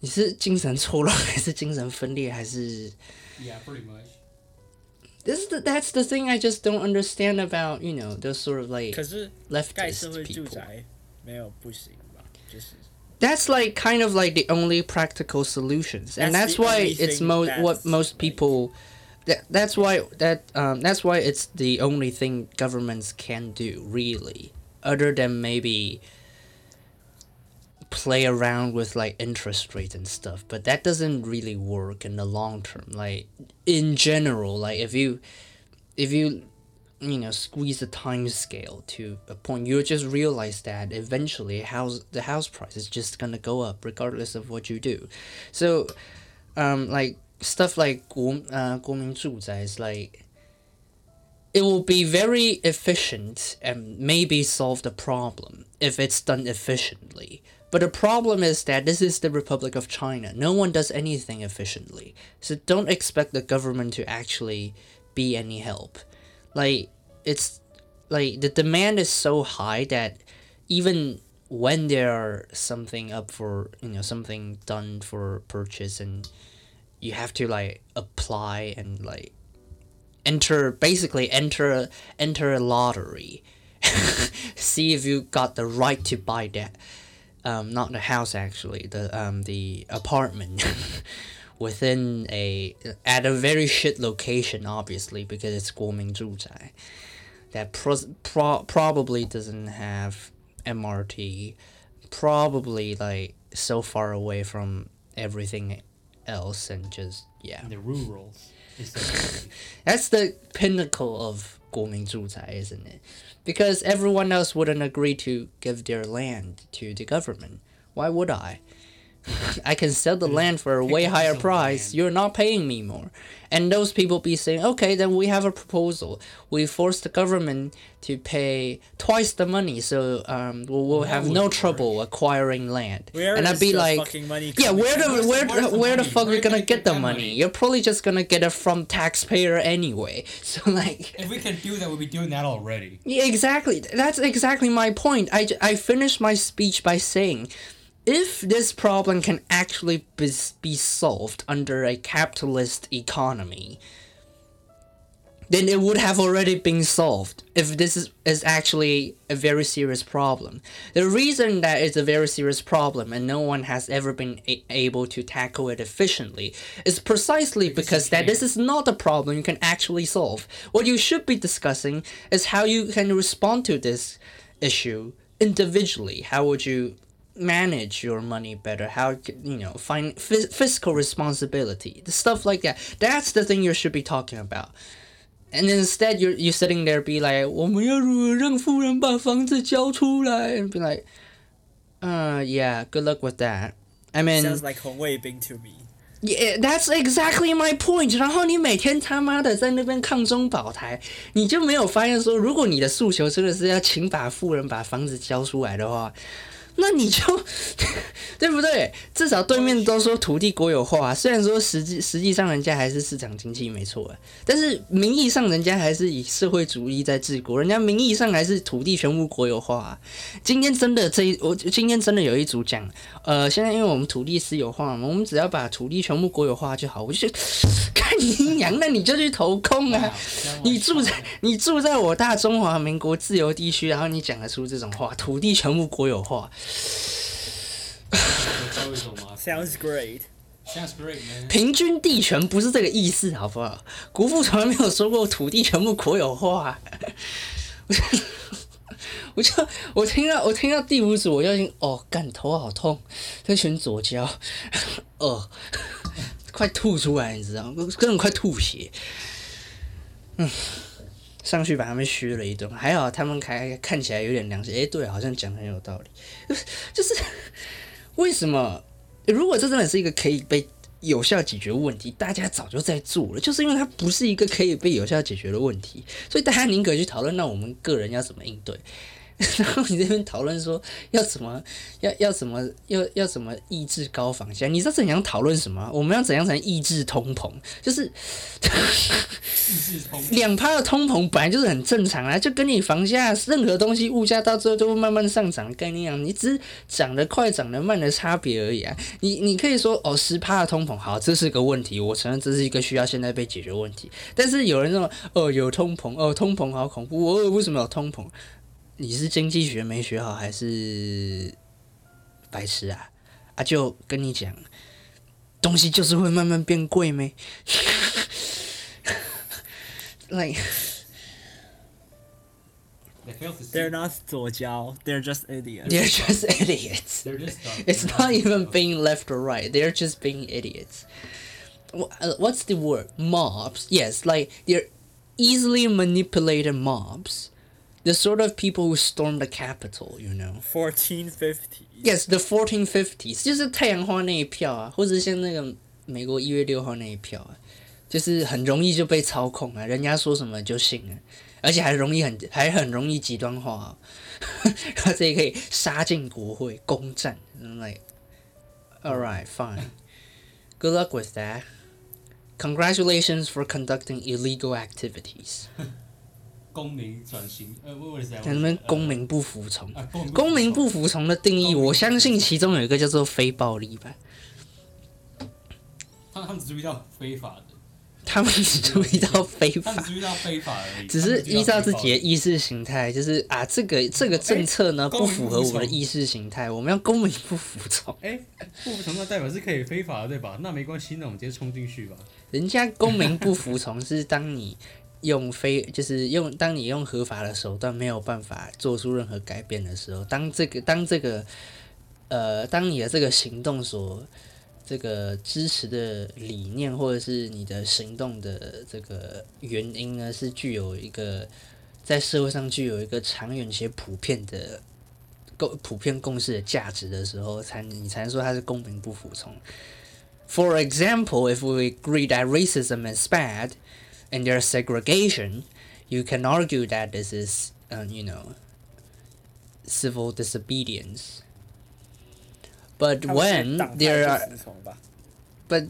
[SPEAKER 1] 你是精神错乱，还是精神分裂，还是
[SPEAKER 3] Yeah, pretty much.
[SPEAKER 1] this is the, that's the thing I just don't understand about you know those sort of like
[SPEAKER 2] 可是盖社
[SPEAKER 1] leftist
[SPEAKER 2] 会住
[SPEAKER 1] people.
[SPEAKER 2] 宅没有不行吧？就是。
[SPEAKER 1] That's like kind of like the only practical solutions, and
[SPEAKER 2] That's
[SPEAKER 1] that's
[SPEAKER 2] the
[SPEAKER 1] why
[SPEAKER 2] only
[SPEAKER 1] it's
[SPEAKER 2] thing
[SPEAKER 1] mo-
[SPEAKER 2] that's,
[SPEAKER 1] what most
[SPEAKER 2] like-
[SPEAKER 1] people. That, that's why that um, that's why it's the only thing governments can do really, other than maybe play around with like interest rate and stuff. But that doesn't really work in the long term. Like in general, like if you if you you know squeeze the time scale to a point you just realize that eventually house the house price is just gonna go up regardless of what you do so um like stuff like 国 uh 国民住宅 is like it will be very efficient and maybe solve the problem if it's done efficiently but the problem is that this is the Republic of China. No one does anything efficiently. So don't expect the government to actually be any help like it's like the demand is so high that even when there are something up for you know something done for purchase and you have to like apply and like enter basically enter enter a lottery. <laughs> See if you got the right to buy that. Um not the house actually the um the apartment <laughs> within a at a very shit location, obviously, because it's Guominzhuzai. That pro- pro- probably doesn't have MRT, probably like so far away from everything else, and just yeah.
[SPEAKER 3] The rural. <laughs>
[SPEAKER 1] That's the pinnacle of Guominzhuzai, isn't it? Because everyone else wouldn't agree to give their land to the government. Why would I? I can sell the land for a way higher price. You're not paying me more. And those people be saying, okay, then we have a proposal. We force the government to pay twice the money, so um, we'll, we'll have no
[SPEAKER 3] work.
[SPEAKER 1] trouble acquiring land.
[SPEAKER 2] Where
[SPEAKER 1] and I'd be like,
[SPEAKER 2] money
[SPEAKER 1] yeah, where the
[SPEAKER 3] Where's the-
[SPEAKER 1] where
[SPEAKER 3] the
[SPEAKER 1] where the fuck
[SPEAKER 3] Where
[SPEAKER 1] are you
[SPEAKER 3] you
[SPEAKER 1] gonna get the money?
[SPEAKER 3] money?
[SPEAKER 1] You're probably just gonna get it from taxpayer anyway. <laughs> So like.
[SPEAKER 3] if we can do that, we'd be doing that already.
[SPEAKER 1] Yeah, exactly. That's exactly my point. I I finished my speech by saying if this problem can actually be, be solved under a capitalist economy, then it would have already been solved if this is, is actually a very serious problem. The reason that it's a very serious problem and no one has ever been a- able to tackle it efficiently is precisely because that this is not a problem you can actually solve. What you should be discussing is how you can respond to this issue individually. How would you manage your money better? How c- you know find phys- fiscal responsibility, the stuff like that. That's the thing you should be talking about. And instead, you're you sitting there be like，我们要如何让富人把房子交出来？And be like, uh, yeah, good luck with that. I mean,
[SPEAKER 2] Sounds like 红卫兵 to me.
[SPEAKER 1] Yeah, that's exactly my point. 然后你每天他妈的在那边抗中保台，你就没有发现说，如果你的诉求真的是要请把富人把房子交出来的话， 那你就 <laughs> 对不对？至少对面都说土地国有化，虽然说实际实际上人家还是市场经济没错，但是名义上人家还是以社会主义在治国，人家名义上还是土地全部国有化。今天真的这一，我今天真的有一组讲，呃，现在因为我们土地私有化嘛，我们只要把土地全部国有化就好。我就 <laughs> 你娘，那你就去投控啊！你住在你住在我大中华民国自由地区，然后你讲得出这种话，土地全部国有化，<laughs>
[SPEAKER 2] Sounds great.
[SPEAKER 3] Sounds great, man.
[SPEAKER 1] 平均地权不是这个意思，好不好？国父从来没有说过土地全部国有化。<laughs> 我就我就我听到我听到第五组，我就已经哦，干头好痛，这群左交，呃，快吐出来，你知道吗？根本快吐血。嗯，上去把他们削了一顿，还好他们还看起来有点良心。诶，对，好像讲得很有道理，<laughs> 就是为什么？如果这真的是一个可以被有效解决问题，大家早就在做了，就是因为它不是一个可以被有效解决的问题，所以大家宁可去讨论，那我们个人要怎么应对？<laughs> 然后你这边讨论说要怎么要要怎么要要怎么抑制高房价？你知道怎样讨论什么？我们要怎样才能抑制通膨？就是两趴的通膨本来就是很正常啊，就跟你房价任何东西物价到最后都会慢慢上涨的概念一样，你只是涨得快涨得慢的差别而已啊。你你可以说哦十趴的通膨好，这是个问题，我承认这是一个需要现在被解决问题。但是有人说哦有通膨哦通膨好恐怖，哦为什么有通膨？你是经济学没学好还是白痴啊？啊就跟你讲，东西就是会慢慢变贵咩？<laughs> like
[SPEAKER 3] They fail to see.
[SPEAKER 2] They're not 左交 They're just idiots.
[SPEAKER 1] they're just idiots.
[SPEAKER 3] They're just dumb. <laughs>
[SPEAKER 1] It's
[SPEAKER 3] They're
[SPEAKER 1] not even
[SPEAKER 3] dumb.
[SPEAKER 1] being left or right. They're just being idiots. Wh- uh, What's the word? Mobs. Yes, like they're easily manipulated mobs. the sort of people who stormed the Capitol, you know.
[SPEAKER 2] Fourteen fifties.
[SPEAKER 1] Yes, the fourteen fifties，就是太阳花那一票啊，或者像那个美国一月六号那一票啊，就是很容易就被操控啊，人家说什么就信啊，而且还容易很还很容易极端化、啊，然后这也可以杀进国会攻占，like <laughs> all right fine, good luck with that. Congratulations for conducting illegal activities.
[SPEAKER 3] 公民转型，呃 that？
[SPEAKER 1] 在那边公民不服从。
[SPEAKER 3] 啊，公民
[SPEAKER 1] 不服从的定义，我相信其中有一个叫做非暴力吧。
[SPEAKER 3] 他他们只注意到非法的，
[SPEAKER 1] 他们只注意到非法
[SPEAKER 3] 他们只，注意到非法而已，
[SPEAKER 1] 只是依照自己的意识形态，就是啊，这个这个政策呢不符合我
[SPEAKER 3] 不服从
[SPEAKER 1] 的意识形态，我们要公民不服从。
[SPEAKER 3] 哎，不服从那代表是可以非法的，对吧？那没关系，那我们直接冲进去吧。
[SPEAKER 1] 人家公民不服从是当你用非就是用当你用合法的手段没有办法做出任何改变的时候，当这个当这个呃当你的这个行动所这个支持的理念或者是你的行动的这个原因呢，是具有一个在社会上具有一个长远且普遍的共普遍共识的价值的时候，才你才能说它是公民不服从。For example, if we agree that racism is bad and there's segregation, you can argue that this is, uh, you know, civil disobedience. But
[SPEAKER 2] 他们是
[SPEAKER 1] when
[SPEAKER 2] 党派
[SPEAKER 1] there
[SPEAKER 2] 不
[SPEAKER 1] are
[SPEAKER 2] 服从吧
[SPEAKER 1] but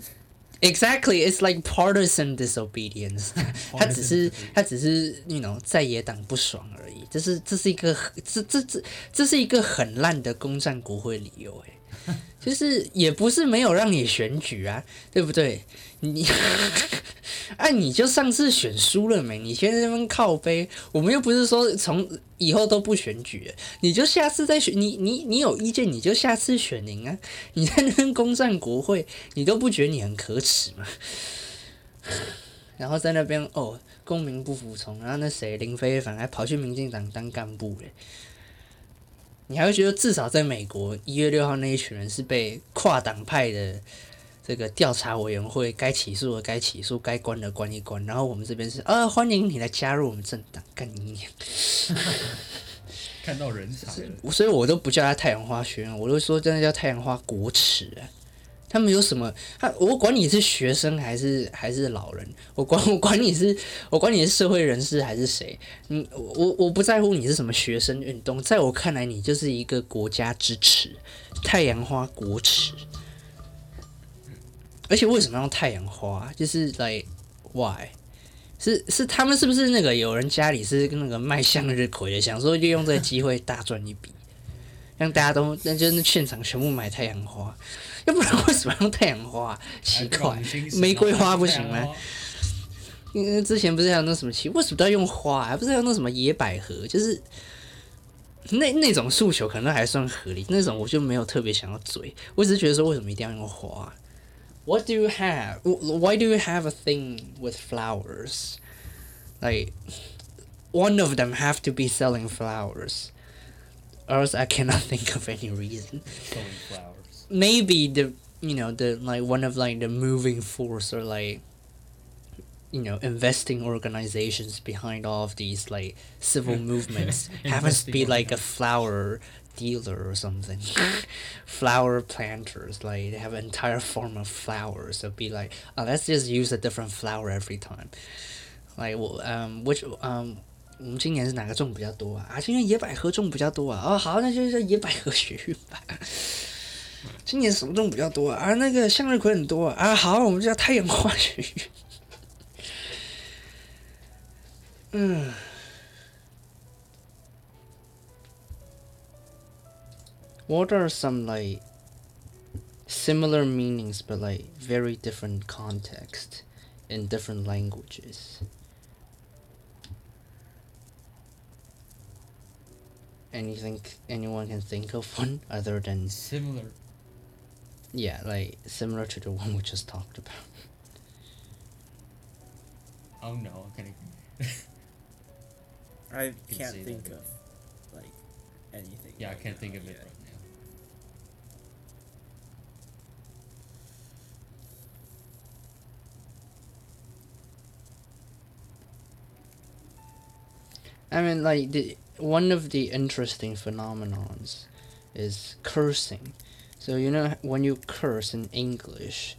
[SPEAKER 1] exactly it's like partisan <laughs> disobedience 他只是他只是 you know 在野党不爽而已，这是这是一个很这这这这是一个很烂的攻占国会理由诶，就是也不是没有让你选举啊，对不对？你 <laughs> <laughs> 啊你就上次选输了没？你现在那边靠背，我们又不是说从以后都不选举，你就下次再选，你你你有意见你就下次选赢啊，你在那边攻占国会，你都不觉得你很可耻吗？<laughs> 然后在那边哦，公民不服从，然后那谁林非凡还跑去民进党当干部嘞，你还会觉得至少在美国一月六号那一群人是被跨党派的这个调查委员会该起诉的该起诉，该关的关一关，然后我们这边是啊欢迎你来加入我们政党，干你娘！
[SPEAKER 3] 看到人才了，
[SPEAKER 1] 所以我都不叫他太阳花学院，我都说真的叫太阳花国耻啊！他们有什么？他我管你是学生还是还是老人，我管我管你是我管你是社会人士还是谁，你，我我不在乎你是什么学生运动，在我看来你就是一个国家之耻，太阳花国耻。而且为什么要用太阳花？就是 like why？是是他们是不是那个有人家里是那个卖向日葵的，想说利用这个机会大赚一笔，<laughs> 让大家都那就是现场全部买太阳花，要不然为什么要用太阳花？奇怪，玫瑰花不行吗？因为之前不是还有那什么奇，为什么都要用花、啊？不是还有那什么野百合？就是那那种诉求可能还算合理，那种我就没有特别想要追，我只是觉得说为什么一定要用花？What do you have? Why do you have a thing with flowers? Like one of them have to be selling flowers, or else I cannot <laughs> think of any reason.
[SPEAKER 3] Selling flowers.
[SPEAKER 1] maybe the you know the like one of like the moving force or like you know investing organizations behind all of these like civil <laughs> movements <laughs> happens to be like a flower dealer or something <laughs> flower planters like they have an entire farm of flowers so be like oh let's just use a different flower every time like well, um which um 我们今年是哪个种比较多啊？啊，今年野百合种比较多啊。哦，好，那就叫野百合学运吧。今年什么种比较多啊？啊，那个向日葵很多啊。啊，好，我们就叫太阳花学运。嗯。 <laughs> <laughs> What are some like similar meanings but like very different context in different languages? Anything anyone can think of one other than
[SPEAKER 3] Similar.
[SPEAKER 1] yeah, like similar to the one we just talked about.
[SPEAKER 3] Oh no, can I?
[SPEAKER 2] I <laughs>
[SPEAKER 3] can
[SPEAKER 2] can't think of like anything.
[SPEAKER 3] Yeah, I can't think of it
[SPEAKER 2] yeah.
[SPEAKER 1] I mean, like the one of the interesting phenomenons is cursing. So you know when you curse in English,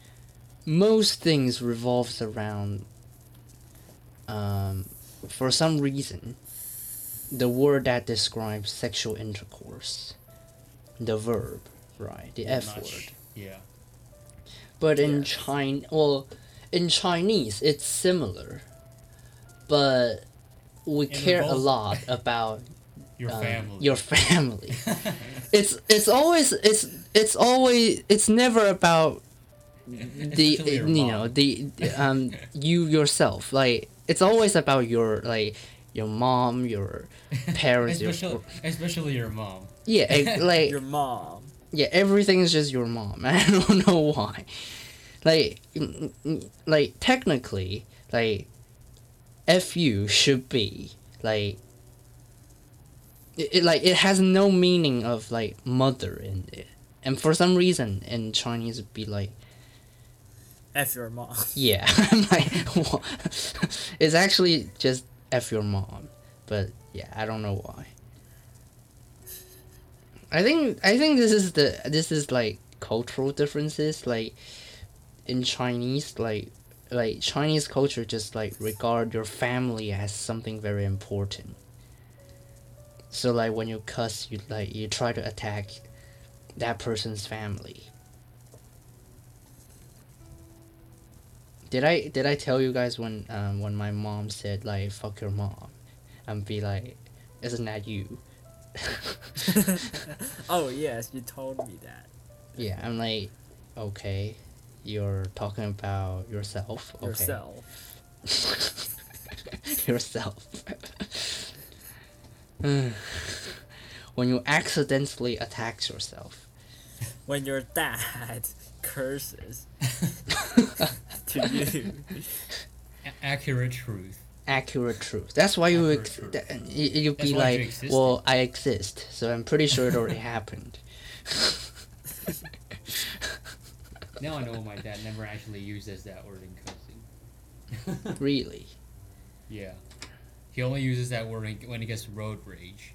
[SPEAKER 1] most things revolves around. Um, for some reason, the word that describes sexual intercourse, the verb, right, the F
[SPEAKER 3] Much.
[SPEAKER 1] word.
[SPEAKER 3] Yeah.
[SPEAKER 1] But in
[SPEAKER 2] Yes.
[SPEAKER 1] China, well, in Chinese, it's similar, but we
[SPEAKER 3] It
[SPEAKER 1] care a lot about <laughs>
[SPEAKER 3] Your
[SPEAKER 1] um,
[SPEAKER 3] family.
[SPEAKER 1] Your family. <laughs> it's it's always it's it's always it's never about the <laughs>
[SPEAKER 3] Especially your
[SPEAKER 1] you know the um you yourself like it's always about your like your mom your parents your
[SPEAKER 3] especially, especially your mom.
[SPEAKER 1] yeah like
[SPEAKER 2] Your mom.
[SPEAKER 1] yeah everything is just your mom i don't know why like n- n- like technically like fu should be like it, it like it has no meaning of like mother in it and for some reason in chinese it'd be like
[SPEAKER 2] F your mom. <laughs>
[SPEAKER 1] yeah <laughs> like what? <laughs> it's actually just f your mom but yeah i don't know why i think i think this is the this is like cultural differences like in chinese like like chinese culture just like regard your family as something very important so like when you cuss you like you try to attack that person's family Did I did I tell you guys when um when my mom said like fuck your mom, and be like, isn't that you? <laughs> <laughs>
[SPEAKER 2] oh yes, you told me that.
[SPEAKER 1] Yeah, I'm like, okay, you're talking about yourself. Okay.
[SPEAKER 2] Yourself. <laughs>
[SPEAKER 1] yourself. <sighs> when you accidentally attack yourself.
[SPEAKER 2] When your dad <laughs> curses <laughs> to you.
[SPEAKER 3] A- accurate truth.
[SPEAKER 1] Accurate truth. That's why you
[SPEAKER 3] Accurate
[SPEAKER 1] ex-
[SPEAKER 3] truth.
[SPEAKER 1] that, you you'd
[SPEAKER 3] That's
[SPEAKER 1] be
[SPEAKER 3] why you
[SPEAKER 1] like, well, I exist, so I'm pretty sure it already happened.
[SPEAKER 3] Now I know my dad never actually uses that word in cussing. <laughs>
[SPEAKER 1] Really.
[SPEAKER 3] yeah. He only uses that word in- when he gets road rage.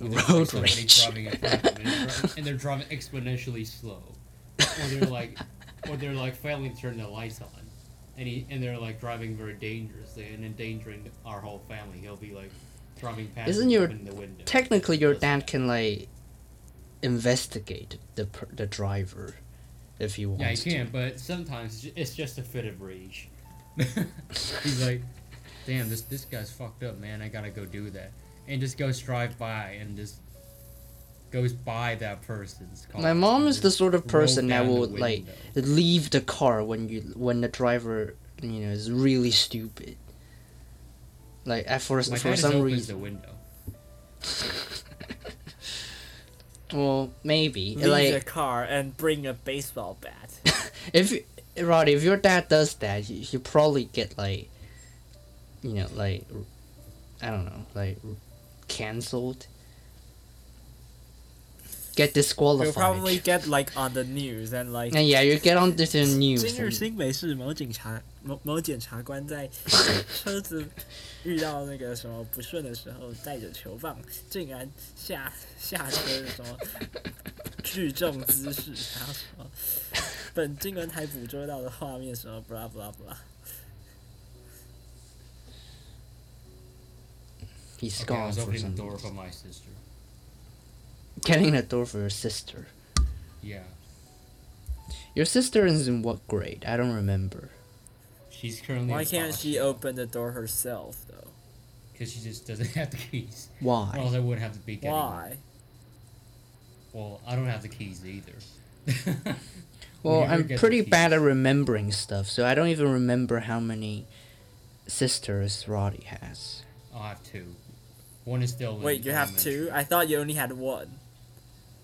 [SPEAKER 1] Road rage.
[SPEAKER 3] Driving in front of him and, they're and they're driving exponentially slow. Or they're like, or they're like failing to turn the lights on. And, he, and they're like driving very dangerously and endangering our whole family. He'll be like driving past
[SPEAKER 1] Isn't your-
[SPEAKER 3] opening the window.
[SPEAKER 1] Technically, your dad can like investigate the the driver if he wants
[SPEAKER 3] Yeah, he
[SPEAKER 1] to.
[SPEAKER 3] can, but sometimes it's just a fit of rage. <laughs> He's like, "Damn, this this guy's fucked up, man. I gotta go do that," and just goes drive by and just goes by that person's car.
[SPEAKER 1] My mom is the sort of person that will like leave the car when you when the driver you know is really stupid. Like at for
[SPEAKER 3] My
[SPEAKER 1] for some reason.
[SPEAKER 3] the window.
[SPEAKER 1] Well, maybe
[SPEAKER 2] Leave
[SPEAKER 1] like
[SPEAKER 2] the car and bring a baseball bat. <laughs>
[SPEAKER 1] if you- Roddy, if your dad does that, you, you probably get like, you know, like, I don't know, like, cancelled. Get
[SPEAKER 2] You'll
[SPEAKER 1] disqualified.
[SPEAKER 2] probably get like on the news and like
[SPEAKER 1] and yeah, you get on the the news.
[SPEAKER 2] 今日
[SPEAKER 1] and-
[SPEAKER 2] 新北市某警察 某某检察官在车子遇到那个什么不顺的时候，带着球棒，竟然下下车什么聚众滋事，然后什么本新闻台捕捉到的画面什么 blah blah blah。
[SPEAKER 1] He's
[SPEAKER 3] Okay, I
[SPEAKER 1] gone
[SPEAKER 3] was
[SPEAKER 1] for
[SPEAKER 3] opening
[SPEAKER 1] some
[SPEAKER 3] the door for my sister.
[SPEAKER 1] Getting a door for your sister.
[SPEAKER 3] Yeah,
[SPEAKER 1] Your sister is in what grade? I don't remember.
[SPEAKER 3] She's currently.
[SPEAKER 2] Why can't she open the door herself though?
[SPEAKER 3] Because she just doesn't <laughs> have the keys. Or
[SPEAKER 1] Why?
[SPEAKER 3] else I wouldn't have to be getting.
[SPEAKER 2] Why?
[SPEAKER 3] Well, I don't have the keys either. <laughs>
[SPEAKER 1] Well, I'm pretty bad at remembering stuff, so I don't even remember how many sisters Roddy has.
[SPEAKER 3] I'll have two. One is still.
[SPEAKER 2] Wait, you have two? I thought you only had one.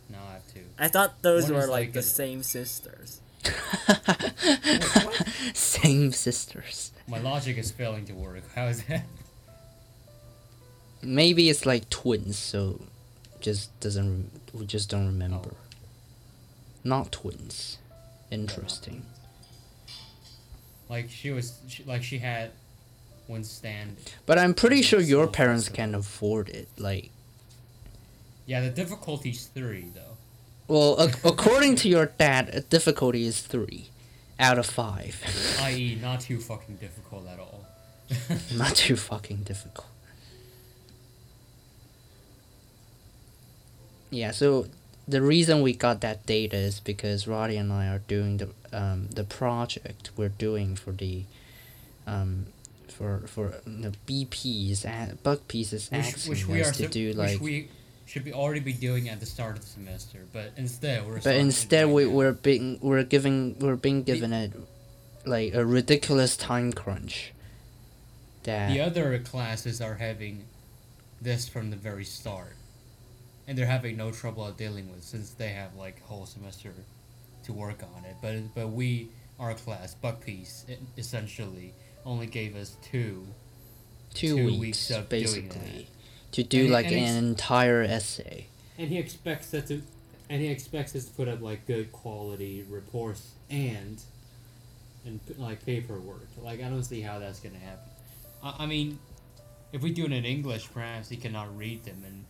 [SPEAKER 3] No, I have two.
[SPEAKER 2] I thought those
[SPEAKER 3] One
[SPEAKER 2] were
[SPEAKER 3] is
[SPEAKER 2] like
[SPEAKER 3] like
[SPEAKER 2] the
[SPEAKER 3] a-
[SPEAKER 2] same sisters. <laughs>
[SPEAKER 1] Same sisters.
[SPEAKER 3] My logic is failing to work. How is that?
[SPEAKER 1] Maybe it's like twins, so just doesn't we just don't remember.
[SPEAKER 3] Oh.
[SPEAKER 1] Not twins. Interesting.
[SPEAKER 3] Like she was, she, like she had one stand.
[SPEAKER 1] But I'm pretty sure your parents can afford it. Like,
[SPEAKER 3] Yeah, the difficulty's three though.
[SPEAKER 1] Well, ac- according to your dad, difficulty is three out of five. <laughs>
[SPEAKER 3] I.e., not too fucking difficult at all. <laughs>
[SPEAKER 1] Not too fucking difficult. Yeah, so the reason we got that data is because Roddy and I are doing the um, the project we're doing for the um, for for the BPs and bug pieces
[SPEAKER 3] which, which we are
[SPEAKER 1] to do
[SPEAKER 3] which
[SPEAKER 1] like
[SPEAKER 3] we should be already be doing at the start of the semester, but instead we're.
[SPEAKER 1] but instead we, we're being we're giving we're being given a like a ridiculous time crunch that
[SPEAKER 3] The other classes are having this from the very start, and they're having no trouble at dealing with since they have like whole semester to work on it. But but we our class Buck Piece essentially only gave us two.
[SPEAKER 1] two,
[SPEAKER 3] two
[SPEAKER 1] weeks,
[SPEAKER 3] weeks of doing
[SPEAKER 1] basically to do
[SPEAKER 3] And-
[SPEAKER 1] like
[SPEAKER 3] and
[SPEAKER 1] an entire essay.
[SPEAKER 4] And he expects us to, and he expects us to put up like good quality reports and, and like paperwork. Like I don't see how that's gonna happen.
[SPEAKER 3] I, I mean, if we do it in English, perhaps he cannot read them, and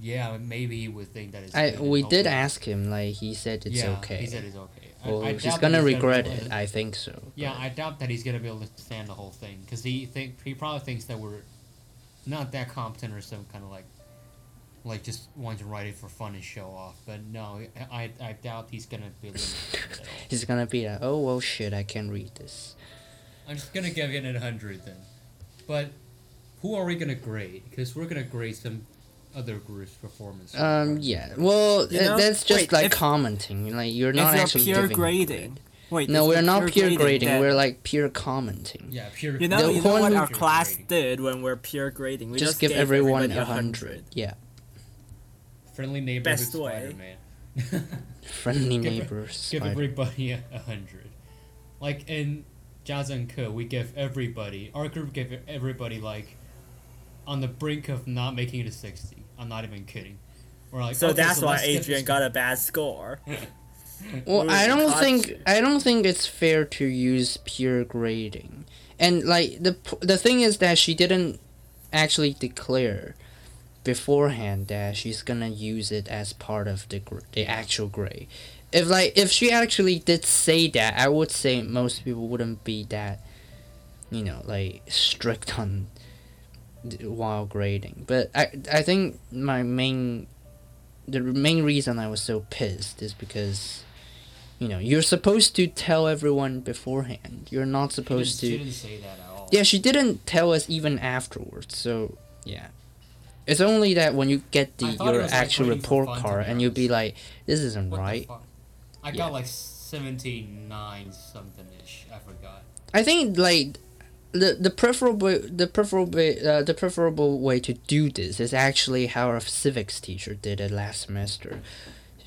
[SPEAKER 3] yeah, maybe he would think that it's.
[SPEAKER 1] I we did ask him like he said it's
[SPEAKER 3] yeah,
[SPEAKER 1] okay.
[SPEAKER 3] He said it's okay. I-
[SPEAKER 1] well,
[SPEAKER 3] I
[SPEAKER 1] he's gonna
[SPEAKER 3] be
[SPEAKER 1] regret
[SPEAKER 3] able
[SPEAKER 1] it. I think so.
[SPEAKER 3] Yeah,
[SPEAKER 1] but-
[SPEAKER 3] I doubt that he's gonna be able to stand the whole thing because he think he probably thinks that we're not that competent or some kind of like like just want to write it for fun and show off. But no, I I doubt he's gonna be able to do it at all.
[SPEAKER 1] he's gonna be like, oh well, shit, I can't read this.
[SPEAKER 3] I'm just gonna give it a hundred then. But who are we gonna grade? Because we're gonna grade some other group's performance.
[SPEAKER 1] Um, yeah. Well,
[SPEAKER 2] You know,
[SPEAKER 1] that's just
[SPEAKER 2] wait,
[SPEAKER 1] like
[SPEAKER 2] if-
[SPEAKER 1] commenting. Like you're not
[SPEAKER 2] if
[SPEAKER 1] actually
[SPEAKER 2] you're pure
[SPEAKER 1] giving a
[SPEAKER 2] grading.
[SPEAKER 1] grade.
[SPEAKER 2] Wait.
[SPEAKER 1] No, we're not peer grading.
[SPEAKER 2] then-
[SPEAKER 1] We're like pure commenting.
[SPEAKER 3] Yeah, pure.
[SPEAKER 2] You know,
[SPEAKER 1] The
[SPEAKER 2] you know what our class
[SPEAKER 3] grading.
[SPEAKER 2] did when we're peer grading. We
[SPEAKER 1] just,
[SPEAKER 2] just,
[SPEAKER 1] give
[SPEAKER 2] gave
[SPEAKER 1] everyone a hundred. Yeah.
[SPEAKER 3] friendly neighborhood
[SPEAKER 2] Best way.
[SPEAKER 3] Spider-Man. <laughs>
[SPEAKER 1] Friendly
[SPEAKER 3] Give-
[SPEAKER 1] neighbors.
[SPEAKER 3] give
[SPEAKER 1] Spider-
[SPEAKER 3] everybody a, a hundred. Like in Jazz Ko, we give everybody our group gave everybody like on the brink of not making it a sixty. I'm not even kidding. We're like,
[SPEAKER 2] So
[SPEAKER 3] okay,
[SPEAKER 2] that's
[SPEAKER 3] so
[SPEAKER 2] why Adrian got a bad score. <laughs>
[SPEAKER 1] Well, I don't think
[SPEAKER 2] you.
[SPEAKER 1] I don't think it's fair to use peer grading, and like the the thing is that she didn't actually declare beforehand that she's gonna use it as part of the gr- the actual grade. If like if she actually did say that, I would say most people wouldn't be that, you know, like strict on while grading. But I I think my main the main reason I was so pissed is because, you know, you're supposed to tell everyone beforehand. You're not supposed
[SPEAKER 3] she
[SPEAKER 1] to.
[SPEAKER 3] didn't say that at all.
[SPEAKER 1] Yeah, she didn't tell us even afterwards. So yeah, it's only that when you get the
[SPEAKER 3] I thought it
[SPEAKER 1] your
[SPEAKER 3] was, like,
[SPEAKER 1] actual report card and you'll be like, this isn't
[SPEAKER 3] What
[SPEAKER 1] right.
[SPEAKER 3] I
[SPEAKER 1] Yeah.
[SPEAKER 3] got like seventy nine something ish. I forgot.
[SPEAKER 1] I think like the the preferable the preferable uh, the preferable way to do this is actually how our civics teacher did it last semester.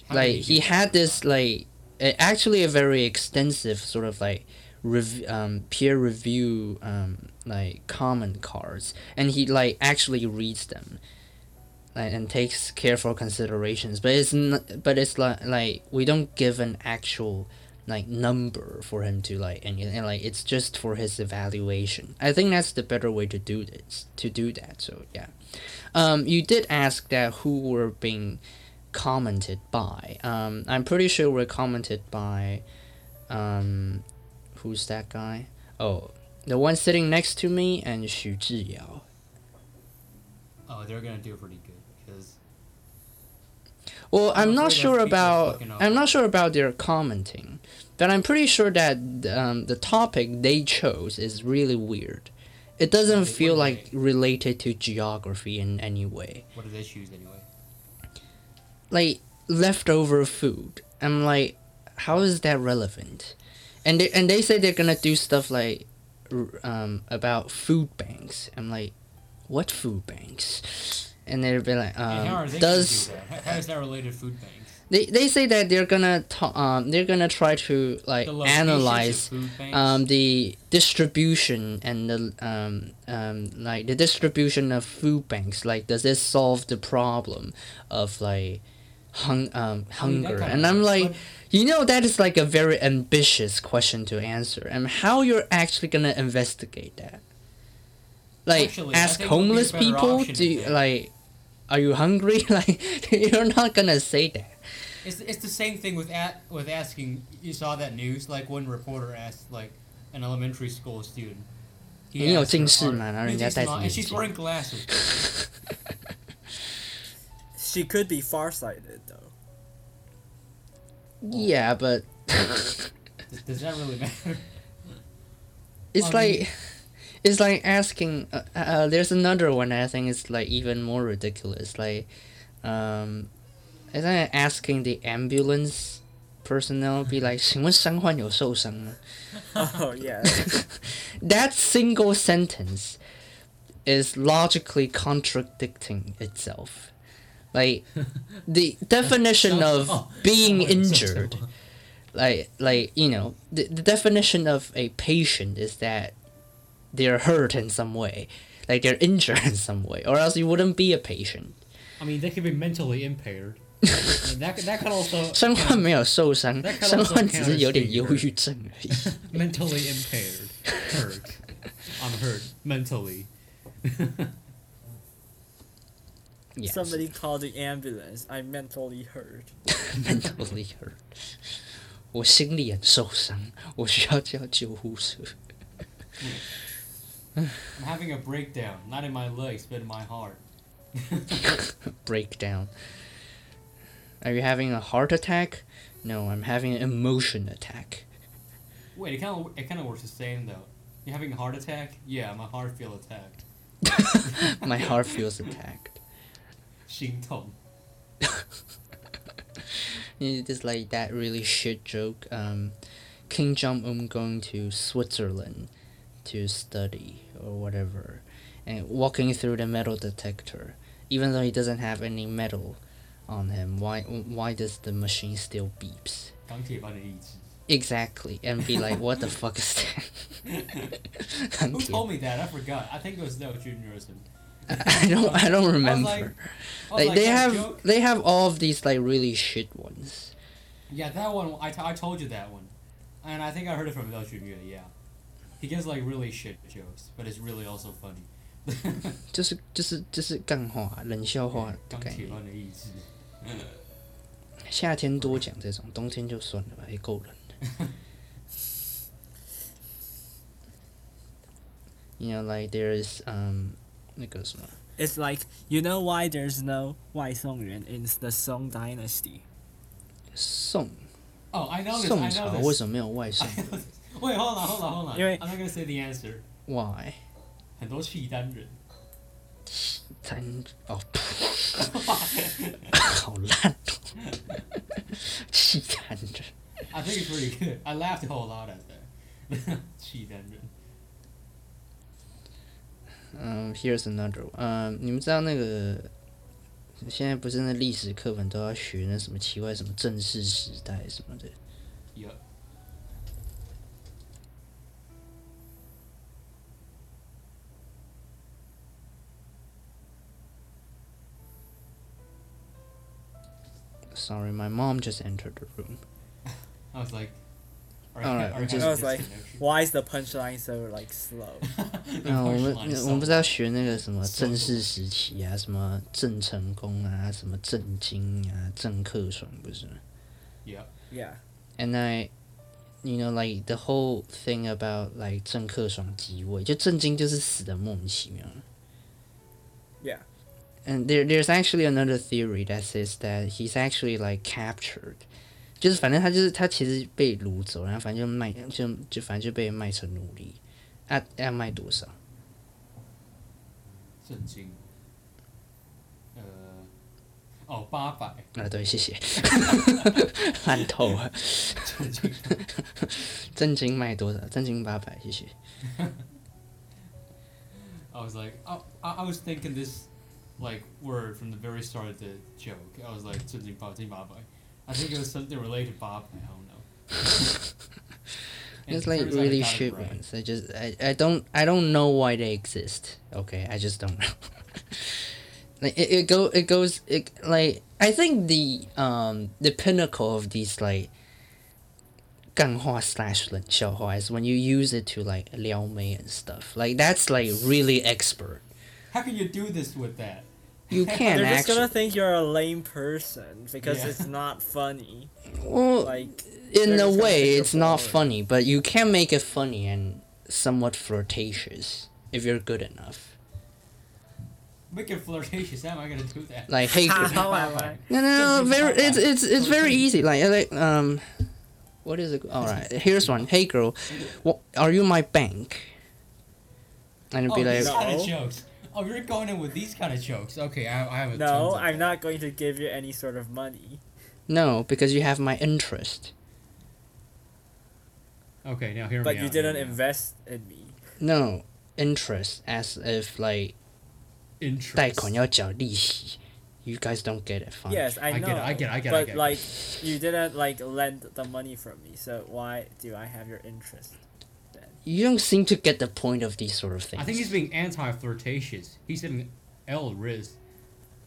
[SPEAKER 3] How
[SPEAKER 1] like
[SPEAKER 3] he
[SPEAKER 1] had this like actually a very extensive sort of like rev- um, peer review um, like comment cards. And he like actually reads them like, and takes careful considerations. But it's not, but it's like like we don't give an actual like number for him to like and, and like it's just for his evaluation. I think that's the better way to do this to do that so yeah. Um you did ask that who were being commented by um i'm pretty sure we're commented by um who's that guy oh the one sitting next to me and Xu Zhiyao.
[SPEAKER 3] oh, they're gonna do pretty good because
[SPEAKER 1] Well,
[SPEAKER 3] I'm
[SPEAKER 1] not sure
[SPEAKER 3] those people are
[SPEAKER 1] about. I'm not sure about their commenting, but I'm pretty sure that um, the topic they chose is really weird. It doesn't feel like related to geography in any way.
[SPEAKER 3] what do they choose anyway?
[SPEAKER 1] Like leftover food. I'm like, how is that relevant? And they and they say they're gonna do stuff like um, about food banks. I'm like, what food banks? And they'll be like, um,
[SPEAKER 3] are they
[SPEAKER 1] does
[SPEAKER 3] do that? How- is that related to food banks?
[SPEAKER 1] they they say that they're gonna ta- um they're gonna try to like
[SPEAKER 3] The
[SPEAKER 1] analyze um the distribution and the um um like the distribution of food banks like does this solve the problem of like hung um
[SPEAKER 3] I mean, that
[SPEAKER 1] hunger
[SPEAKER 3] kinda
[SPEAKER 1] and i'm
[SPEAKER 3] works,
[SPEAKER 1] like
[SPEAKER 3] but-
[SPEAKER 1] you know that is like a very ambitious question to answer and how you're actually gonna investigate that like
[SPEAKER 3] Actually, I
[SPEAKER 1] ask
[SPEAKER 3] think it would be a
[SPEAKER 1] homeless
[SPEAKER 3] better
[SPEAKER 1] people
[SPEAKER 3] option
[SPEAKER 1] do
[SPEAKER 3] if
[SPEAKER 1] you,
[SPEAKER 3] they-
[SPEAKER 1] like are you hungry <laughs> like you're not gonna say that
[SPEAKER 3] It's, it's the same thing with at, with asking. You saw that news, like one reporter asked like an elementary school student. he
[SPEAKER 1] 你有
[SPEAKER 3] asked her,
[SPEAKER 1] 近视
[SPEAKER 3] "Are-
[SPEAKER 1] 吗？然后
[SPEAKER 3] 你有
[SPEAKER 1] 人家戴着
[SPEAKER 3] 近视吗
[SPEAKER 1] 眼
[SPEAKER 3] And she's
[SPEAKER 1] 镜
[SPEAKER 3] wearing glasses. <laughs>
[SPEAKER 2] She could be farsighted though.
[SPEAKER 1] yeah but
[SPEAKER 3] Does, does that really matter? <laughs>
[SPEAKER 1] It's
[SPEAKER 3] I mean-
[SPEAKER 1] like it's like asking. Uh, uh, there's another one I think is like even more ridiculous. Like, um, it's like asking the ambulance personnel be <laughs> like, 请问伤患有受伤吗
[SPEAKER 2] Oh yeah. <laughs>
[SPEAKER 1] That single sentence is logically contradicting itself. Like the definition <laughs> of
[SPEAKER 3] Oh,
[SPEAKER 1] being
[SPEAKER 3] someone is
[SPEAKER 1] injured
[SPEAKER 3] so-
[SPEAKER 1] like like you know the, the definition of a patient is that they're hurt in some way like they're <laughs> injured in some way or else you wouldn't be a patient
[SPEAKER 4] I mean, they could be mentally impaired. And that that could also <laughs>
[SPEAKER 1] 伤患没有受伤
[SPEAKER 4] That，kind of
[SPEAKER 1] 伤患
[SPEAKER 4] also
[SPEAKER 1] 只是有点
[SPEAKER 4] counts
[SPEAKER 1] 忧
[SPEAKER 4] being
[SPEAKER 1] 郁症而已。
[SPEAKER 4] mentally impaired, hurt. I'm hurt mentally.
[SPEAKER 1] Yes,
[SPEAKER 2] Somebody called the ambulance. I'm mentally hurt. <laughs>
[SPEAKER 1] mentally hurt。<laughs> 我心里很受伤，我需要叫救护车。
[SPEAKER 3] I'm having a breakdown, not in my legs, but in my heart. <laughs>
[SPEAKER 1] breakdown. Are you having a heart attack? No, I'm having an emotion attack.
[SPEAKER 3] Wait, it kind of it kind of works the same though. You having a heart attack? Yeah, my heart feel attacked.
[SPEAKER 1] My heart feels attacked.
[SPEAKER 3] 心痛。
[SPEAKER 1] It's <laughs> like that really shit joke. Um, Kim Jong Un going to Switzerland to study or whatever, and walking through the metal detector, even though he doesn't have any metal on him. Why why does the machine still beeps? Exactly, and be like, what the <laughs> fuck is that?
[SPEAKER 3] Who <laughs> told me that? I forgot. I think it was No Junior.
[SPEAKER 1] I <laughs> don't. I don't remember.
[SPEAKER 3] like- I was
[SPEAKER 1] like,
[SPEAKER 3] like,
[SPEAKER 1] they
[SPEAKER 3] that
[SPEAKER 1] have
[SPEAKER 3] joke?
[SPEAKER 1] they have all of these like really shit ones.
[SPEAKER 3] Yeah, that one. I, t- I told you that one, and I think I heard it from Dale Jr. Yeah, he gives like really shit jokes, but it's really also funny. <laughs>
[SPEAKER 1] 就是就是就是干话、冷笑话的
[SPEAKER 3] 钢
[SPEAKER 1] 概念。
[SPEAKER 3] 铁般的意志。
[SPEAKER 1] 夏天多讲这种，冬天就算了吧，也够冷的。you <laughs> know, like there's um 那个什么
[SPEAKER 2] It's like you know why there's no 外宋人 in the Song Dynasty.
[SPEAKER 1] 宋
[SPEAKER 3] Oh, I know this.
[SPEAKER 1] 宋 <laughs>
[SPEAKER 3] I
[SPEAKER 1] 朝
[SPEAKER 3] know
[SPEAKER 1] 为
[SPEAKER 3] this.
[SPEAKER 1] 什么没有外送
[SPEAKER 3] Wait, hold on, hold on, hold on.
[SPEAKER 2] 因为-
[SPEAKER 3] I'm not gonna say the answer.
[SPEAKER 1] ？Why？
[SPEAKER 3] 很多契丹人。
[SPEAKER 1] 单哦，好烂哦！契丹人
[SPEAKER 3] I <laughs> <laughs> think it's pretty good. I laughed a whole lot at that. 契丹人。
[SPEAKER 1] 嗯、h e r e s another one。嗯、你们知道那个现在不是那历史课本都要学那什么奇怪什么正式时代什么的？
[SPEAKER 3] Yup.
[SPEAKER 1] Sorry, my mom just entered the room. <laughs>
[SPEAKER 3] I was like. Are,
[SPEAKER 1] Alright,
[SPEAKER 3] are
[SPEAKER 1] we just-
[SPEAKER 2] I was like,
[SPEAKER 3] disconnection?
[SPEAKER 2] why is the punchline so like slow?
[SPEAKER 3] The
[SPEAKER 1] 啊，我们
[SPEAKER 3] punchline
[SPEAKER 1] 我们不是
[SPEAKER 3] song.
[SPEAKER 1] 要学那个什么
[SPEAKER 3] So
[SPEAKER 1] 正式时期啊，什么郑成功啊，什么郑经啊，郑克爽不是吗
[SPEAKER 3] Yep. <laughs>
[SPEAKER 2] Yeah.
[SPEAKER 1] And I, you know, like the whole thing about like 郑克爽即位，就郑经就是死的莫名其妙。
[SPEAKER 2] Yeah.
[SPEAKER 1] and there there's actually another theory that says that he's actually like captured， 就是反正他就是他其实被掳走，然后反正就卖就就反正就被卖成奴隶，啊要卖多少？
[SPEAKER 3] 震惊。呃，哦，八百。
[SPEAKER 1] 啊对，谢谢，烂透了，
[SPEAKER 3] 震惊。
[SPEAKER 1] 真金卖多少？真金八百，谢谢。
[SPEAKER 3] I was like, I, I was thinking this, like word from the very start of the joke. I was like, 震惊八惊八百. I think it was something related to Bob. I don't know. <laughs> And
[SPEAKER 1] It's
[SPEAKER 3] it
[SPEAKER 1] like
[SPEAKER 3] turns out I
[SPEAKER 1] really
[SPEAKER 3] got it
[SPEAKER 1] shit
[SPEAKER 3] right.
[SPEAKER 1] ones. I just I, I don't I don't know why they exist. Okay, I just don't know. <laughs> like it, it go it goes it like I think the um the pinnacle of these like 干话 slash 冷笑话 is when you use it to like 撩妹 and stuff. Like that's like really expert.
[SPEAKER 3] How can you do this with that?
[SPEAKER 1] You <laughs> can't
[SPEAKER 2] They're just gonna think you're a lame person because
[SPEAKER 3] Yeah.
[SPEAKER 2] it's not funny.
[SPEAKER 1] Well,
[SPEAKER 2] Like
[SPEAKER 1] in a way,
[SPEAKER 2] think you're
[SPEAKER 1] it's not funny, but you can make it funny and somewhat flirtatious if you're good enough.
[SPEAKER 3] Make it flirtatious. How am I gonna do that?
[SPEAKER 1] Like, hey, <laughs>
[SPEAKER 2] How
[SPEAKER 1] gr-
[SPEAKER 2] am I?
[SPEAKER 1] no, no, no, very, it's it's it's very easy. Like, like um, what is it? All right, here's one. Hey, girl, what, are you my bank? And it'd
[SPEAKER 3] oh,
[SPEAKER 1] be like,
[SPEAKER 3] these kind
[SPEAKER 2] No.
[SPEAKER 3] of jokes. Oh, you're going in with these kind of jokes. Okay, I, I have a
[SPEAKER 2] No,
[SPEAKER 3] tons of
[SPEAKER 2] I'm
[SPEAKER 3] them.
[SPEAKER 2] not going to give you any sort of money.
[SPEAKER 1] no, because you have my interest.
[SPEAKER 3] Okay, now hear
[SPEAKER 2] But
[SPEAKER 3] me
[SPEAKER 2] you
[SPEAKER 3] out,
[SPEAKER 2] didn't
[SPEAKER 3] hear me out.
[SPEAKER 2] invest in me.
[SPEAKER 1] No interest, as if like
[SPEAKER 3] Interest.
[SPEAKER 1] 贷款要缴利息. You guys don't get it, fine.
[SPEAKER 2] Yes, I
[SPEAKER 3] I
[SPEAKER 2] know.
[SPEAKER 3] get it, I get it, I get it, I
[SPEAKER 2] But
[SPEAKER 3] get it.
[SPEAKER 2] like, you didn't like lend the money from me, so why do I have your interest?
[SPEAKER 1] You don't seem to get the point of these sort of things.
[SPEAKER 3] I think he's being anti-flirtatious. He's saying L Riz.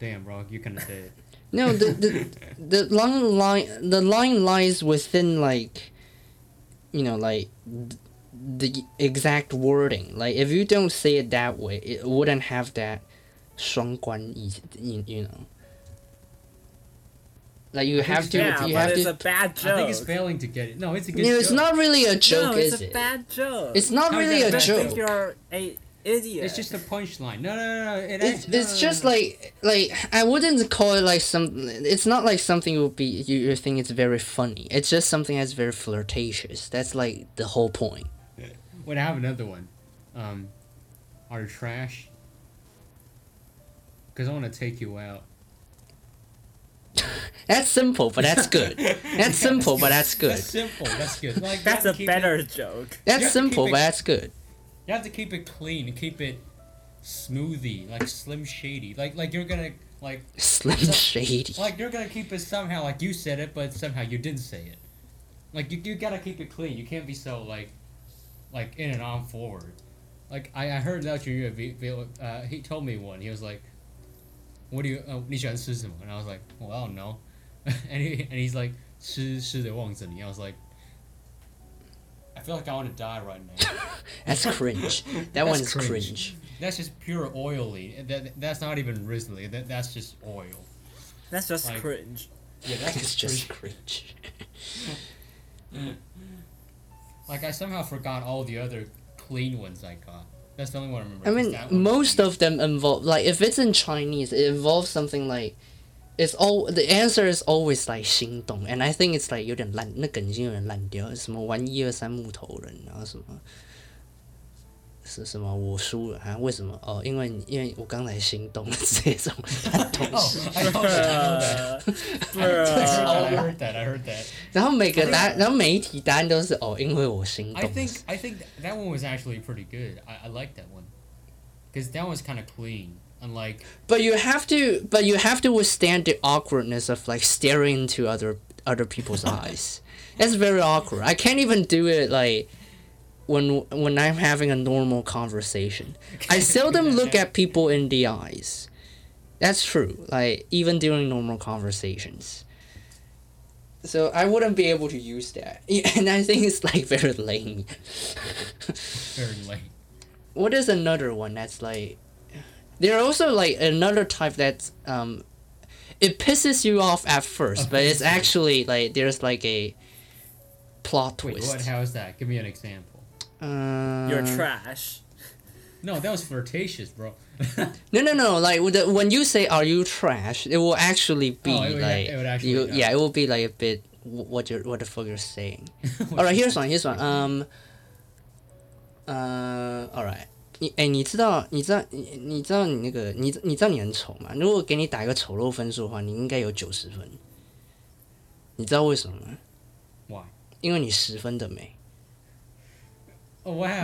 [SPEAKER 3] Damn, bro, you couldn't say it.
[SPEAKER 1] No, the the the line line the line lies within like, you know, like th- the exact wording. Like if you don't say it that way, it wouldn't have that 双关意, you, you know. Like you have to,
[SPEAKER 2] Yeah,
[SPEAKER 1] you
[SPEAKER 2] but
[SPEAKER 1] have
[SPEAKER 2] it's
[SPEAKER 1] to.
[SPEAKER 2] a bad joke.
[SPEAKER 3] I think it's failing to get it. No, it's a good
[SPEAKER 1] No,
[SPEAKER 3] joke.
[SPEAKER 1] it's not really a joke,
[SPEAKER 2] no, it's
[SPEAKER 1] is
[SPEAKER 2] a
[SPEAKER 1] it?
[SPEAKER 2] bad joke.
[SPEAKER 1] It's not
[SPEAKER 3] How is
[SPEAKER 1] really a
[SPEAKER 3] bad?
[SPEAKER 2] I
[SPEAKER 1] joke.
[SPEAKER 2] think you're a idiot.
[SPEAKER 3] It's just a punchline. No, no, no, no. It
[SPEAKER 1] It's,
[SPEAKER 3] ain't- no,
[SPEAKER 1] it's
[SPEAKER 3] no,
[SPEAKER 1] just
[SPEAKER 3] no, no.
[SPEAKER 1] like like I wouldn't call it like some. It's not like something would be you, you think it's very funny. It's just something that's very flirtatious. That's like the whole point.
[SPEAKER 3] Wait, I have another one. Um, are trash? Because I want to take you out. <laughs>
[SPEAKER 1] That's simple, but that's good. That's simple, but that's good.
[SPEAKER 3] That's simple. That's good. Like
[SPEAKER 2] That's a better
[SPEAKER 3] It,
[SPEAKER 2] joke.
[SPEAKER 1] That's simple,
[SPEAKER 3] keep
[SPEAKER 1] but that's good.
[SPEAKER 3] you have to keep it clean and keep it smoothie, like Slim Shady. Like like you're gonna like
[SPEAKER 1] Slim
[SPEAKER 3] So-
[SPEAKER 1] Shady.
[SPEAKER 3] like you're gonna keep it somehow like you said it, but somehow you didn't say it. Like you, you gotta keep it clean. You can't be so like like in and on forward. Like I, I heard that you uh, he told me one. He was like, "What do you uh, 你喜欢吃什么?" And I was like, "Well, I don't know." <laughs> and he and he's like, 吃吃的忘着你. I was like, I feel like I want to die right now. <laughs>
[SPEAKER 1] That's cringe. That
[SPEAKER 3] That's
[SPEAKER 1] one's
[SPEAKER 3] cringe.
[SPEAKER 1] cringe.
[SPEAKER 3] that's just pure oily. That that's not even Risley. That that's just oil.
[SPEAKER 2] That's just
[SPEAKER 3] Like-
[SPEAKER 2] cringe.
[SPEAKER 3] Yeah, that's
[SPEAKER 1] It's just cringe. <laughs>
[SPEAKER 3] Like I somehow forgot all the other clean ones I got. That's the only one I remember.
[SPEAKER 1] I
[SPEAKER 3] 'cause
[SPEAKER 1] mean,
[SPEAKER 3] that one was
[SPEAKER 1] most
[SPEAKER 3] easy.
[SPEAKER 1] of them involve like if it's in Chinese, it involves something like it's all the answer is always like 心动 and I think it's like 有点烂，那梗已经有点烂掉，什么玩一二三木头人，然后什么。 是什么？我输了啊？为什么？哦，因为你因为我刚才心动了这种烂东
[SPEAKER 3] Oh,
[SPEAKER 1] 西。
[SPEAKER 3] I know that. I know that.
[SPEAKER 2] Bruh.
[SPEAKER 3] I heard that. I heard that.
[SPEAKER 1] 然后每个答案，然后每一题答案都是哦，因为我心动
[SPEAKER 3] I
[SPEAKER 1] 了。 <laughs>
[SPEAKER 3] think <laughs> <laughs> I think that one was actually pretty good. I, I like that one. Cause that one's kind of clean. Unlike
[SPEAKER 1] But you have to, but you have to withstand the awkwardness of like staring into other other people's eyes. That's very awkward. I can't even do it like when when I'm having a normal conversation. I seldom look at people in the eyes. That's true. Like even during normal conversations. So I wouldn't be able to use that, <laughs> and I think it's like very lame.
[SPEAKER 3] very late.
[SPEAKER 1] what is another one that's like there are also like another type that's um it pisses you off at first but it's actually like there's like a plot twist.
[SPEAKER 3] Wait,
[SPEAKER 1] twist
[SPEAKER 3] what? How is that? Give me an example.
[SPEAKER 1] uh,
[SPEAKER 2] You're trash.
[SPEAKER 3] No, that was flirtatious, bro. <laughs>
[SPEAKER 1] No, no, no. Like with the, when you say "Are you trash?" it will actually be
[SPEAKER 3] Oh, it would-
[SPEAKER 1] like
[SPEAKER 3] it would actually
[SPEAKER 1] you.
[SPEAKER 3] go.
[SPEAKER 1] Yeah, it will be like a bit. wh- What you what the fuck you're saying? <laughs> All right, here's one. Here's one. Um. Uh. All right. 你哎，你知道你知道你你知道你那个你你知道你很丑吗？如果给你打一个丑陋分数的话，你应该有九十分。你知道为什么吗？
[SPEAKER 3] Why?
[SPEAKER 1] 因为你十分的美。
[SPEAKER 3] Oh wow!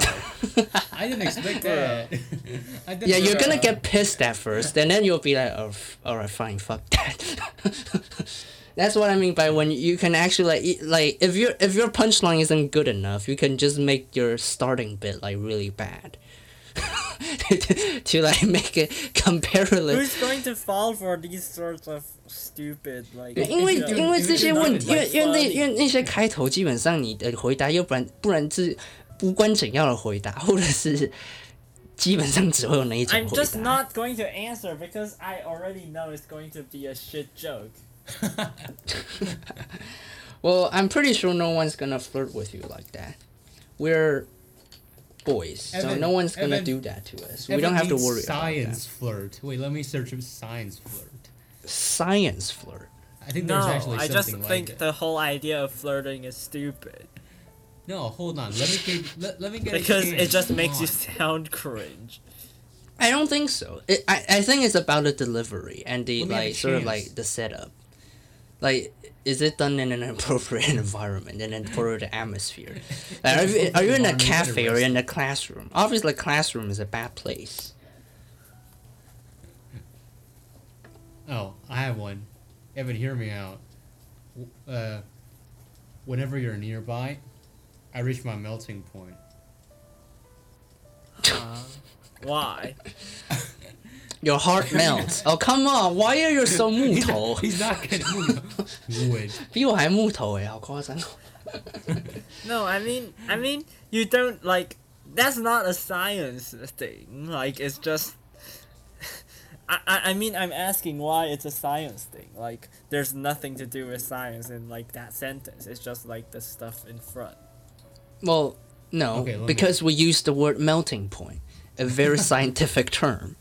[SPEAKER 3] I didn't expect that. <laughs> I didn't
[SPEAKER 1] Yeah, you're gonna
[SPEAKER 3] uh,
[SPEAKER 1] get pissed at first, and then you'll be like, "Oh, f- all right, fine, fuck that." <laughs> That's what I mean by when you can actually like, e- like if your if your punchline isn't good enough, you can just make your starting bit like really bad. <laughs> to, to like make it comparatively.
[SPEAKER 2] Who's going to fall for these sorts of stupid like?
[SPEAKER 1] 因为
[SPEAKER 3] If you-
[SPEAKER 1] 因为
[SPEAKER 3] if
[SPEAKER 1] 这
[SPEAKER 3] you
[SPEAKER 1] 些
[SPEAKER 3] not
[SPEAKER 1] 问题，因为
[SPEAKER 2] like
[SPEAKER 1] 因为那
[SPEAKER 2] funny
[SPEAKER 1] 因为那些开头基本上你的回答，要不然不然是 无关紧要的回答，或者是基本上只会有那一种
[SPEAKER 2] I'm
[SPEAKER 1] 回
[SPEAKER 2] just
[SPEAKER 1] 答。
[SPEAKER 2] not going to answer because I already know it's going to be a shit joke. <laughs>
[SPEAKER 1] Well, I'm pretty sure no one's gonna flirt with you like that. We're boys, so
[SPEAKER 3] Evan-
[SPEAKER 1] no one's gonna
[SPEAKER 3] Evan-
[SPEAKER 1] do that to us. We
[SPEAKER 3] Evan
[SPEAKER 1] don't have to
[SPEAKER 3] means
[SPEAKER 1] worry
[SPEAKER 3] Science flirt. Wait, let me search up science flirt.
[SPEAKER 1] about that. Science flirt.
[SPEAKER 3] I think
[SPEAKER 2] No,
[SPEAKER 3] there's actually
[SPEAKER 2] I
[SPEAKER 3] something
[SPEAKER 2] just
[SPEAKER 3] like
[SPEAKER 2] think
[SPEAKER 3] it.
[SPEAKER 2] the whole idea of flirting is stupid
[SPEAKER 3] No, hold on. Let me get. Let, let me get.
[SPEAKER 2] because it just
[SPEAKER 3] Come
[SPEAKER 2] makes you sound cringe.
[SPEAKER 1] I don't think so. It, I I think it's about the delivery and the
[SPEAKER 3] Let me have a
[SPEAKER 1] like sort of like the setup. Like, is it done in an <laughs> appropriate environment and an appropriate atmosphere? <laughs> Like, are, you, are you in a
[SPEAKER 3] Environment, get
[SPEAKER 1] cafe or in a classroom? Obviously, classroom is a bad place.
[SPEAKER 3] Oh, I have one. Evan, hear me out. Uh, whenever you're nearby, I reach my melting point.
[SPEAKER 2] Uh, <laughs> why? <laughs>
[SPEAKER 1] Your heart melts. Oh come on! Why are you so 木头？
[SPEAKER 3] He's <laughs> not getting wood.
[SPEAKER 1] 比我还木头哎，好夸张。
[SPEAKER 2] No, I mean, I mean, you don't like. That's not a science thing. Like, it's just. I, I, I mean, I'm asking why it's a science thing. Like, there's nothing to do with science in like that sentence. It's just like the stuff in front.
[SPEAKER 1] Well, no,
[SPEAKER 3] Okay, let me-
[SPEAKER 1] because we use the word melting point, a very <laughs> scientific term.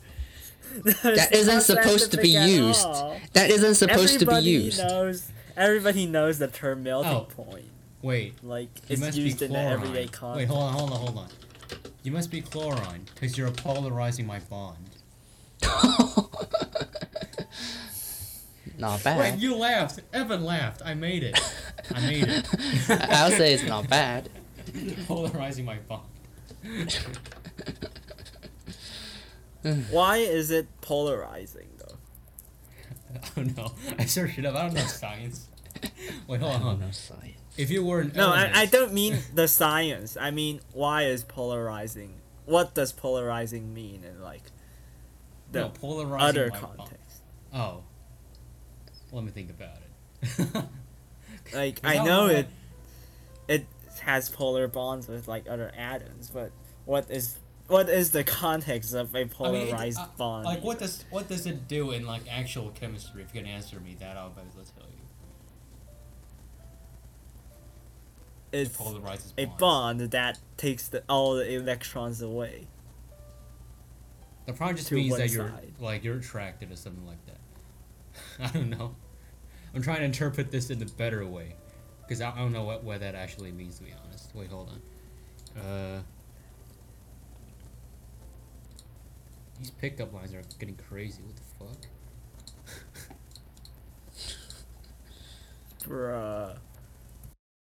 [SPEAKER 1] That
[SPEAKER 2] It's
[SPEAKER 1] isn't supposed to be used.
[SPEAKER 2] all.
[SPEAKER 1] That isn't supposed to be
[SPEAKER 2] Everybody
[SPEAKER 1] used.
[SPEAKER 2] Knows, everybody knows the term melting
[SPEAKER 3] Oh.
[SPEAKER 2] point.
[SPEAKER 3] Wait,
[SPEAKER 2] Like, it's
[SPEAKER 3] must
[SPEAKER 2] used
[SPEAKER 3] be
[SPEAKER 2] in the
[SPEAKER 3] chlorine.
[SPEAKER 2] everyday
[SPEAKER 3] Wait, hold on, hold on, hold on. You must be chlorine, because you're polarizing my bond. <laughs>
[SPEAKER 1] not bad.
[SPEAKER 3] Wait,
[SPEAKER 1] bad.
[SPEAKER 3] you laughed. Evan laughed. I made it. I made it. <laughs>
[SPEAKER 1] I'll say it's not bad. <laughs>
[SPEAKER 3] polarizing my bond. <laughs>
[SPEAKER 2] Why is it polarizing though?
[SPEAKER 3] I don't know. I searched it up. I don't know science. Wait, hold on, hold on.
[SPEAKER 1] No science.
[SPEAKER 3] If you were an
[SPEAKER 2] No, I, I don't mean the science. I mean, why is polarizing? What does polarizing mean in like the
[SPEAKER 3] no, polarizing
[SPEAKER 2] other
[SPEAKER 3] my bond.
[SPEAKER 2] context?
[SPEAKER 3] Oh. Let me think about it. <laughs>
[SPEAKER 2] Like I know it it has polar bonds with like other atoms, but what is what is the context of a
[SPEAKER 3] I mean, it-
[SPEAKER 2] polarized
[SPEAKER 3] uh,
[SPEAKER 2] bond?
[SPEAKER 3] Like, what does what does it do in like actual chemistry? If you can answer me that, I'll be able to tell you. It
[SPEAKER 2] it's
[SPEAKER 3] polarizes
[SPEAKER 2] a
[SPEAKER 3] bonds.
[SPEAKER 2] bond that takes the, all the electrons away.
[SPEAKER 3] That probably just means that you're like you're attracted or something like that. <laughs> I don't know. I'm trying to interpret this in a better way, because I, don't know what what that actually means to be honest. Wait, hold on. Uh, these pickup lines are getting crazy. What the fuck?
[SPEAKER 2] Bruh.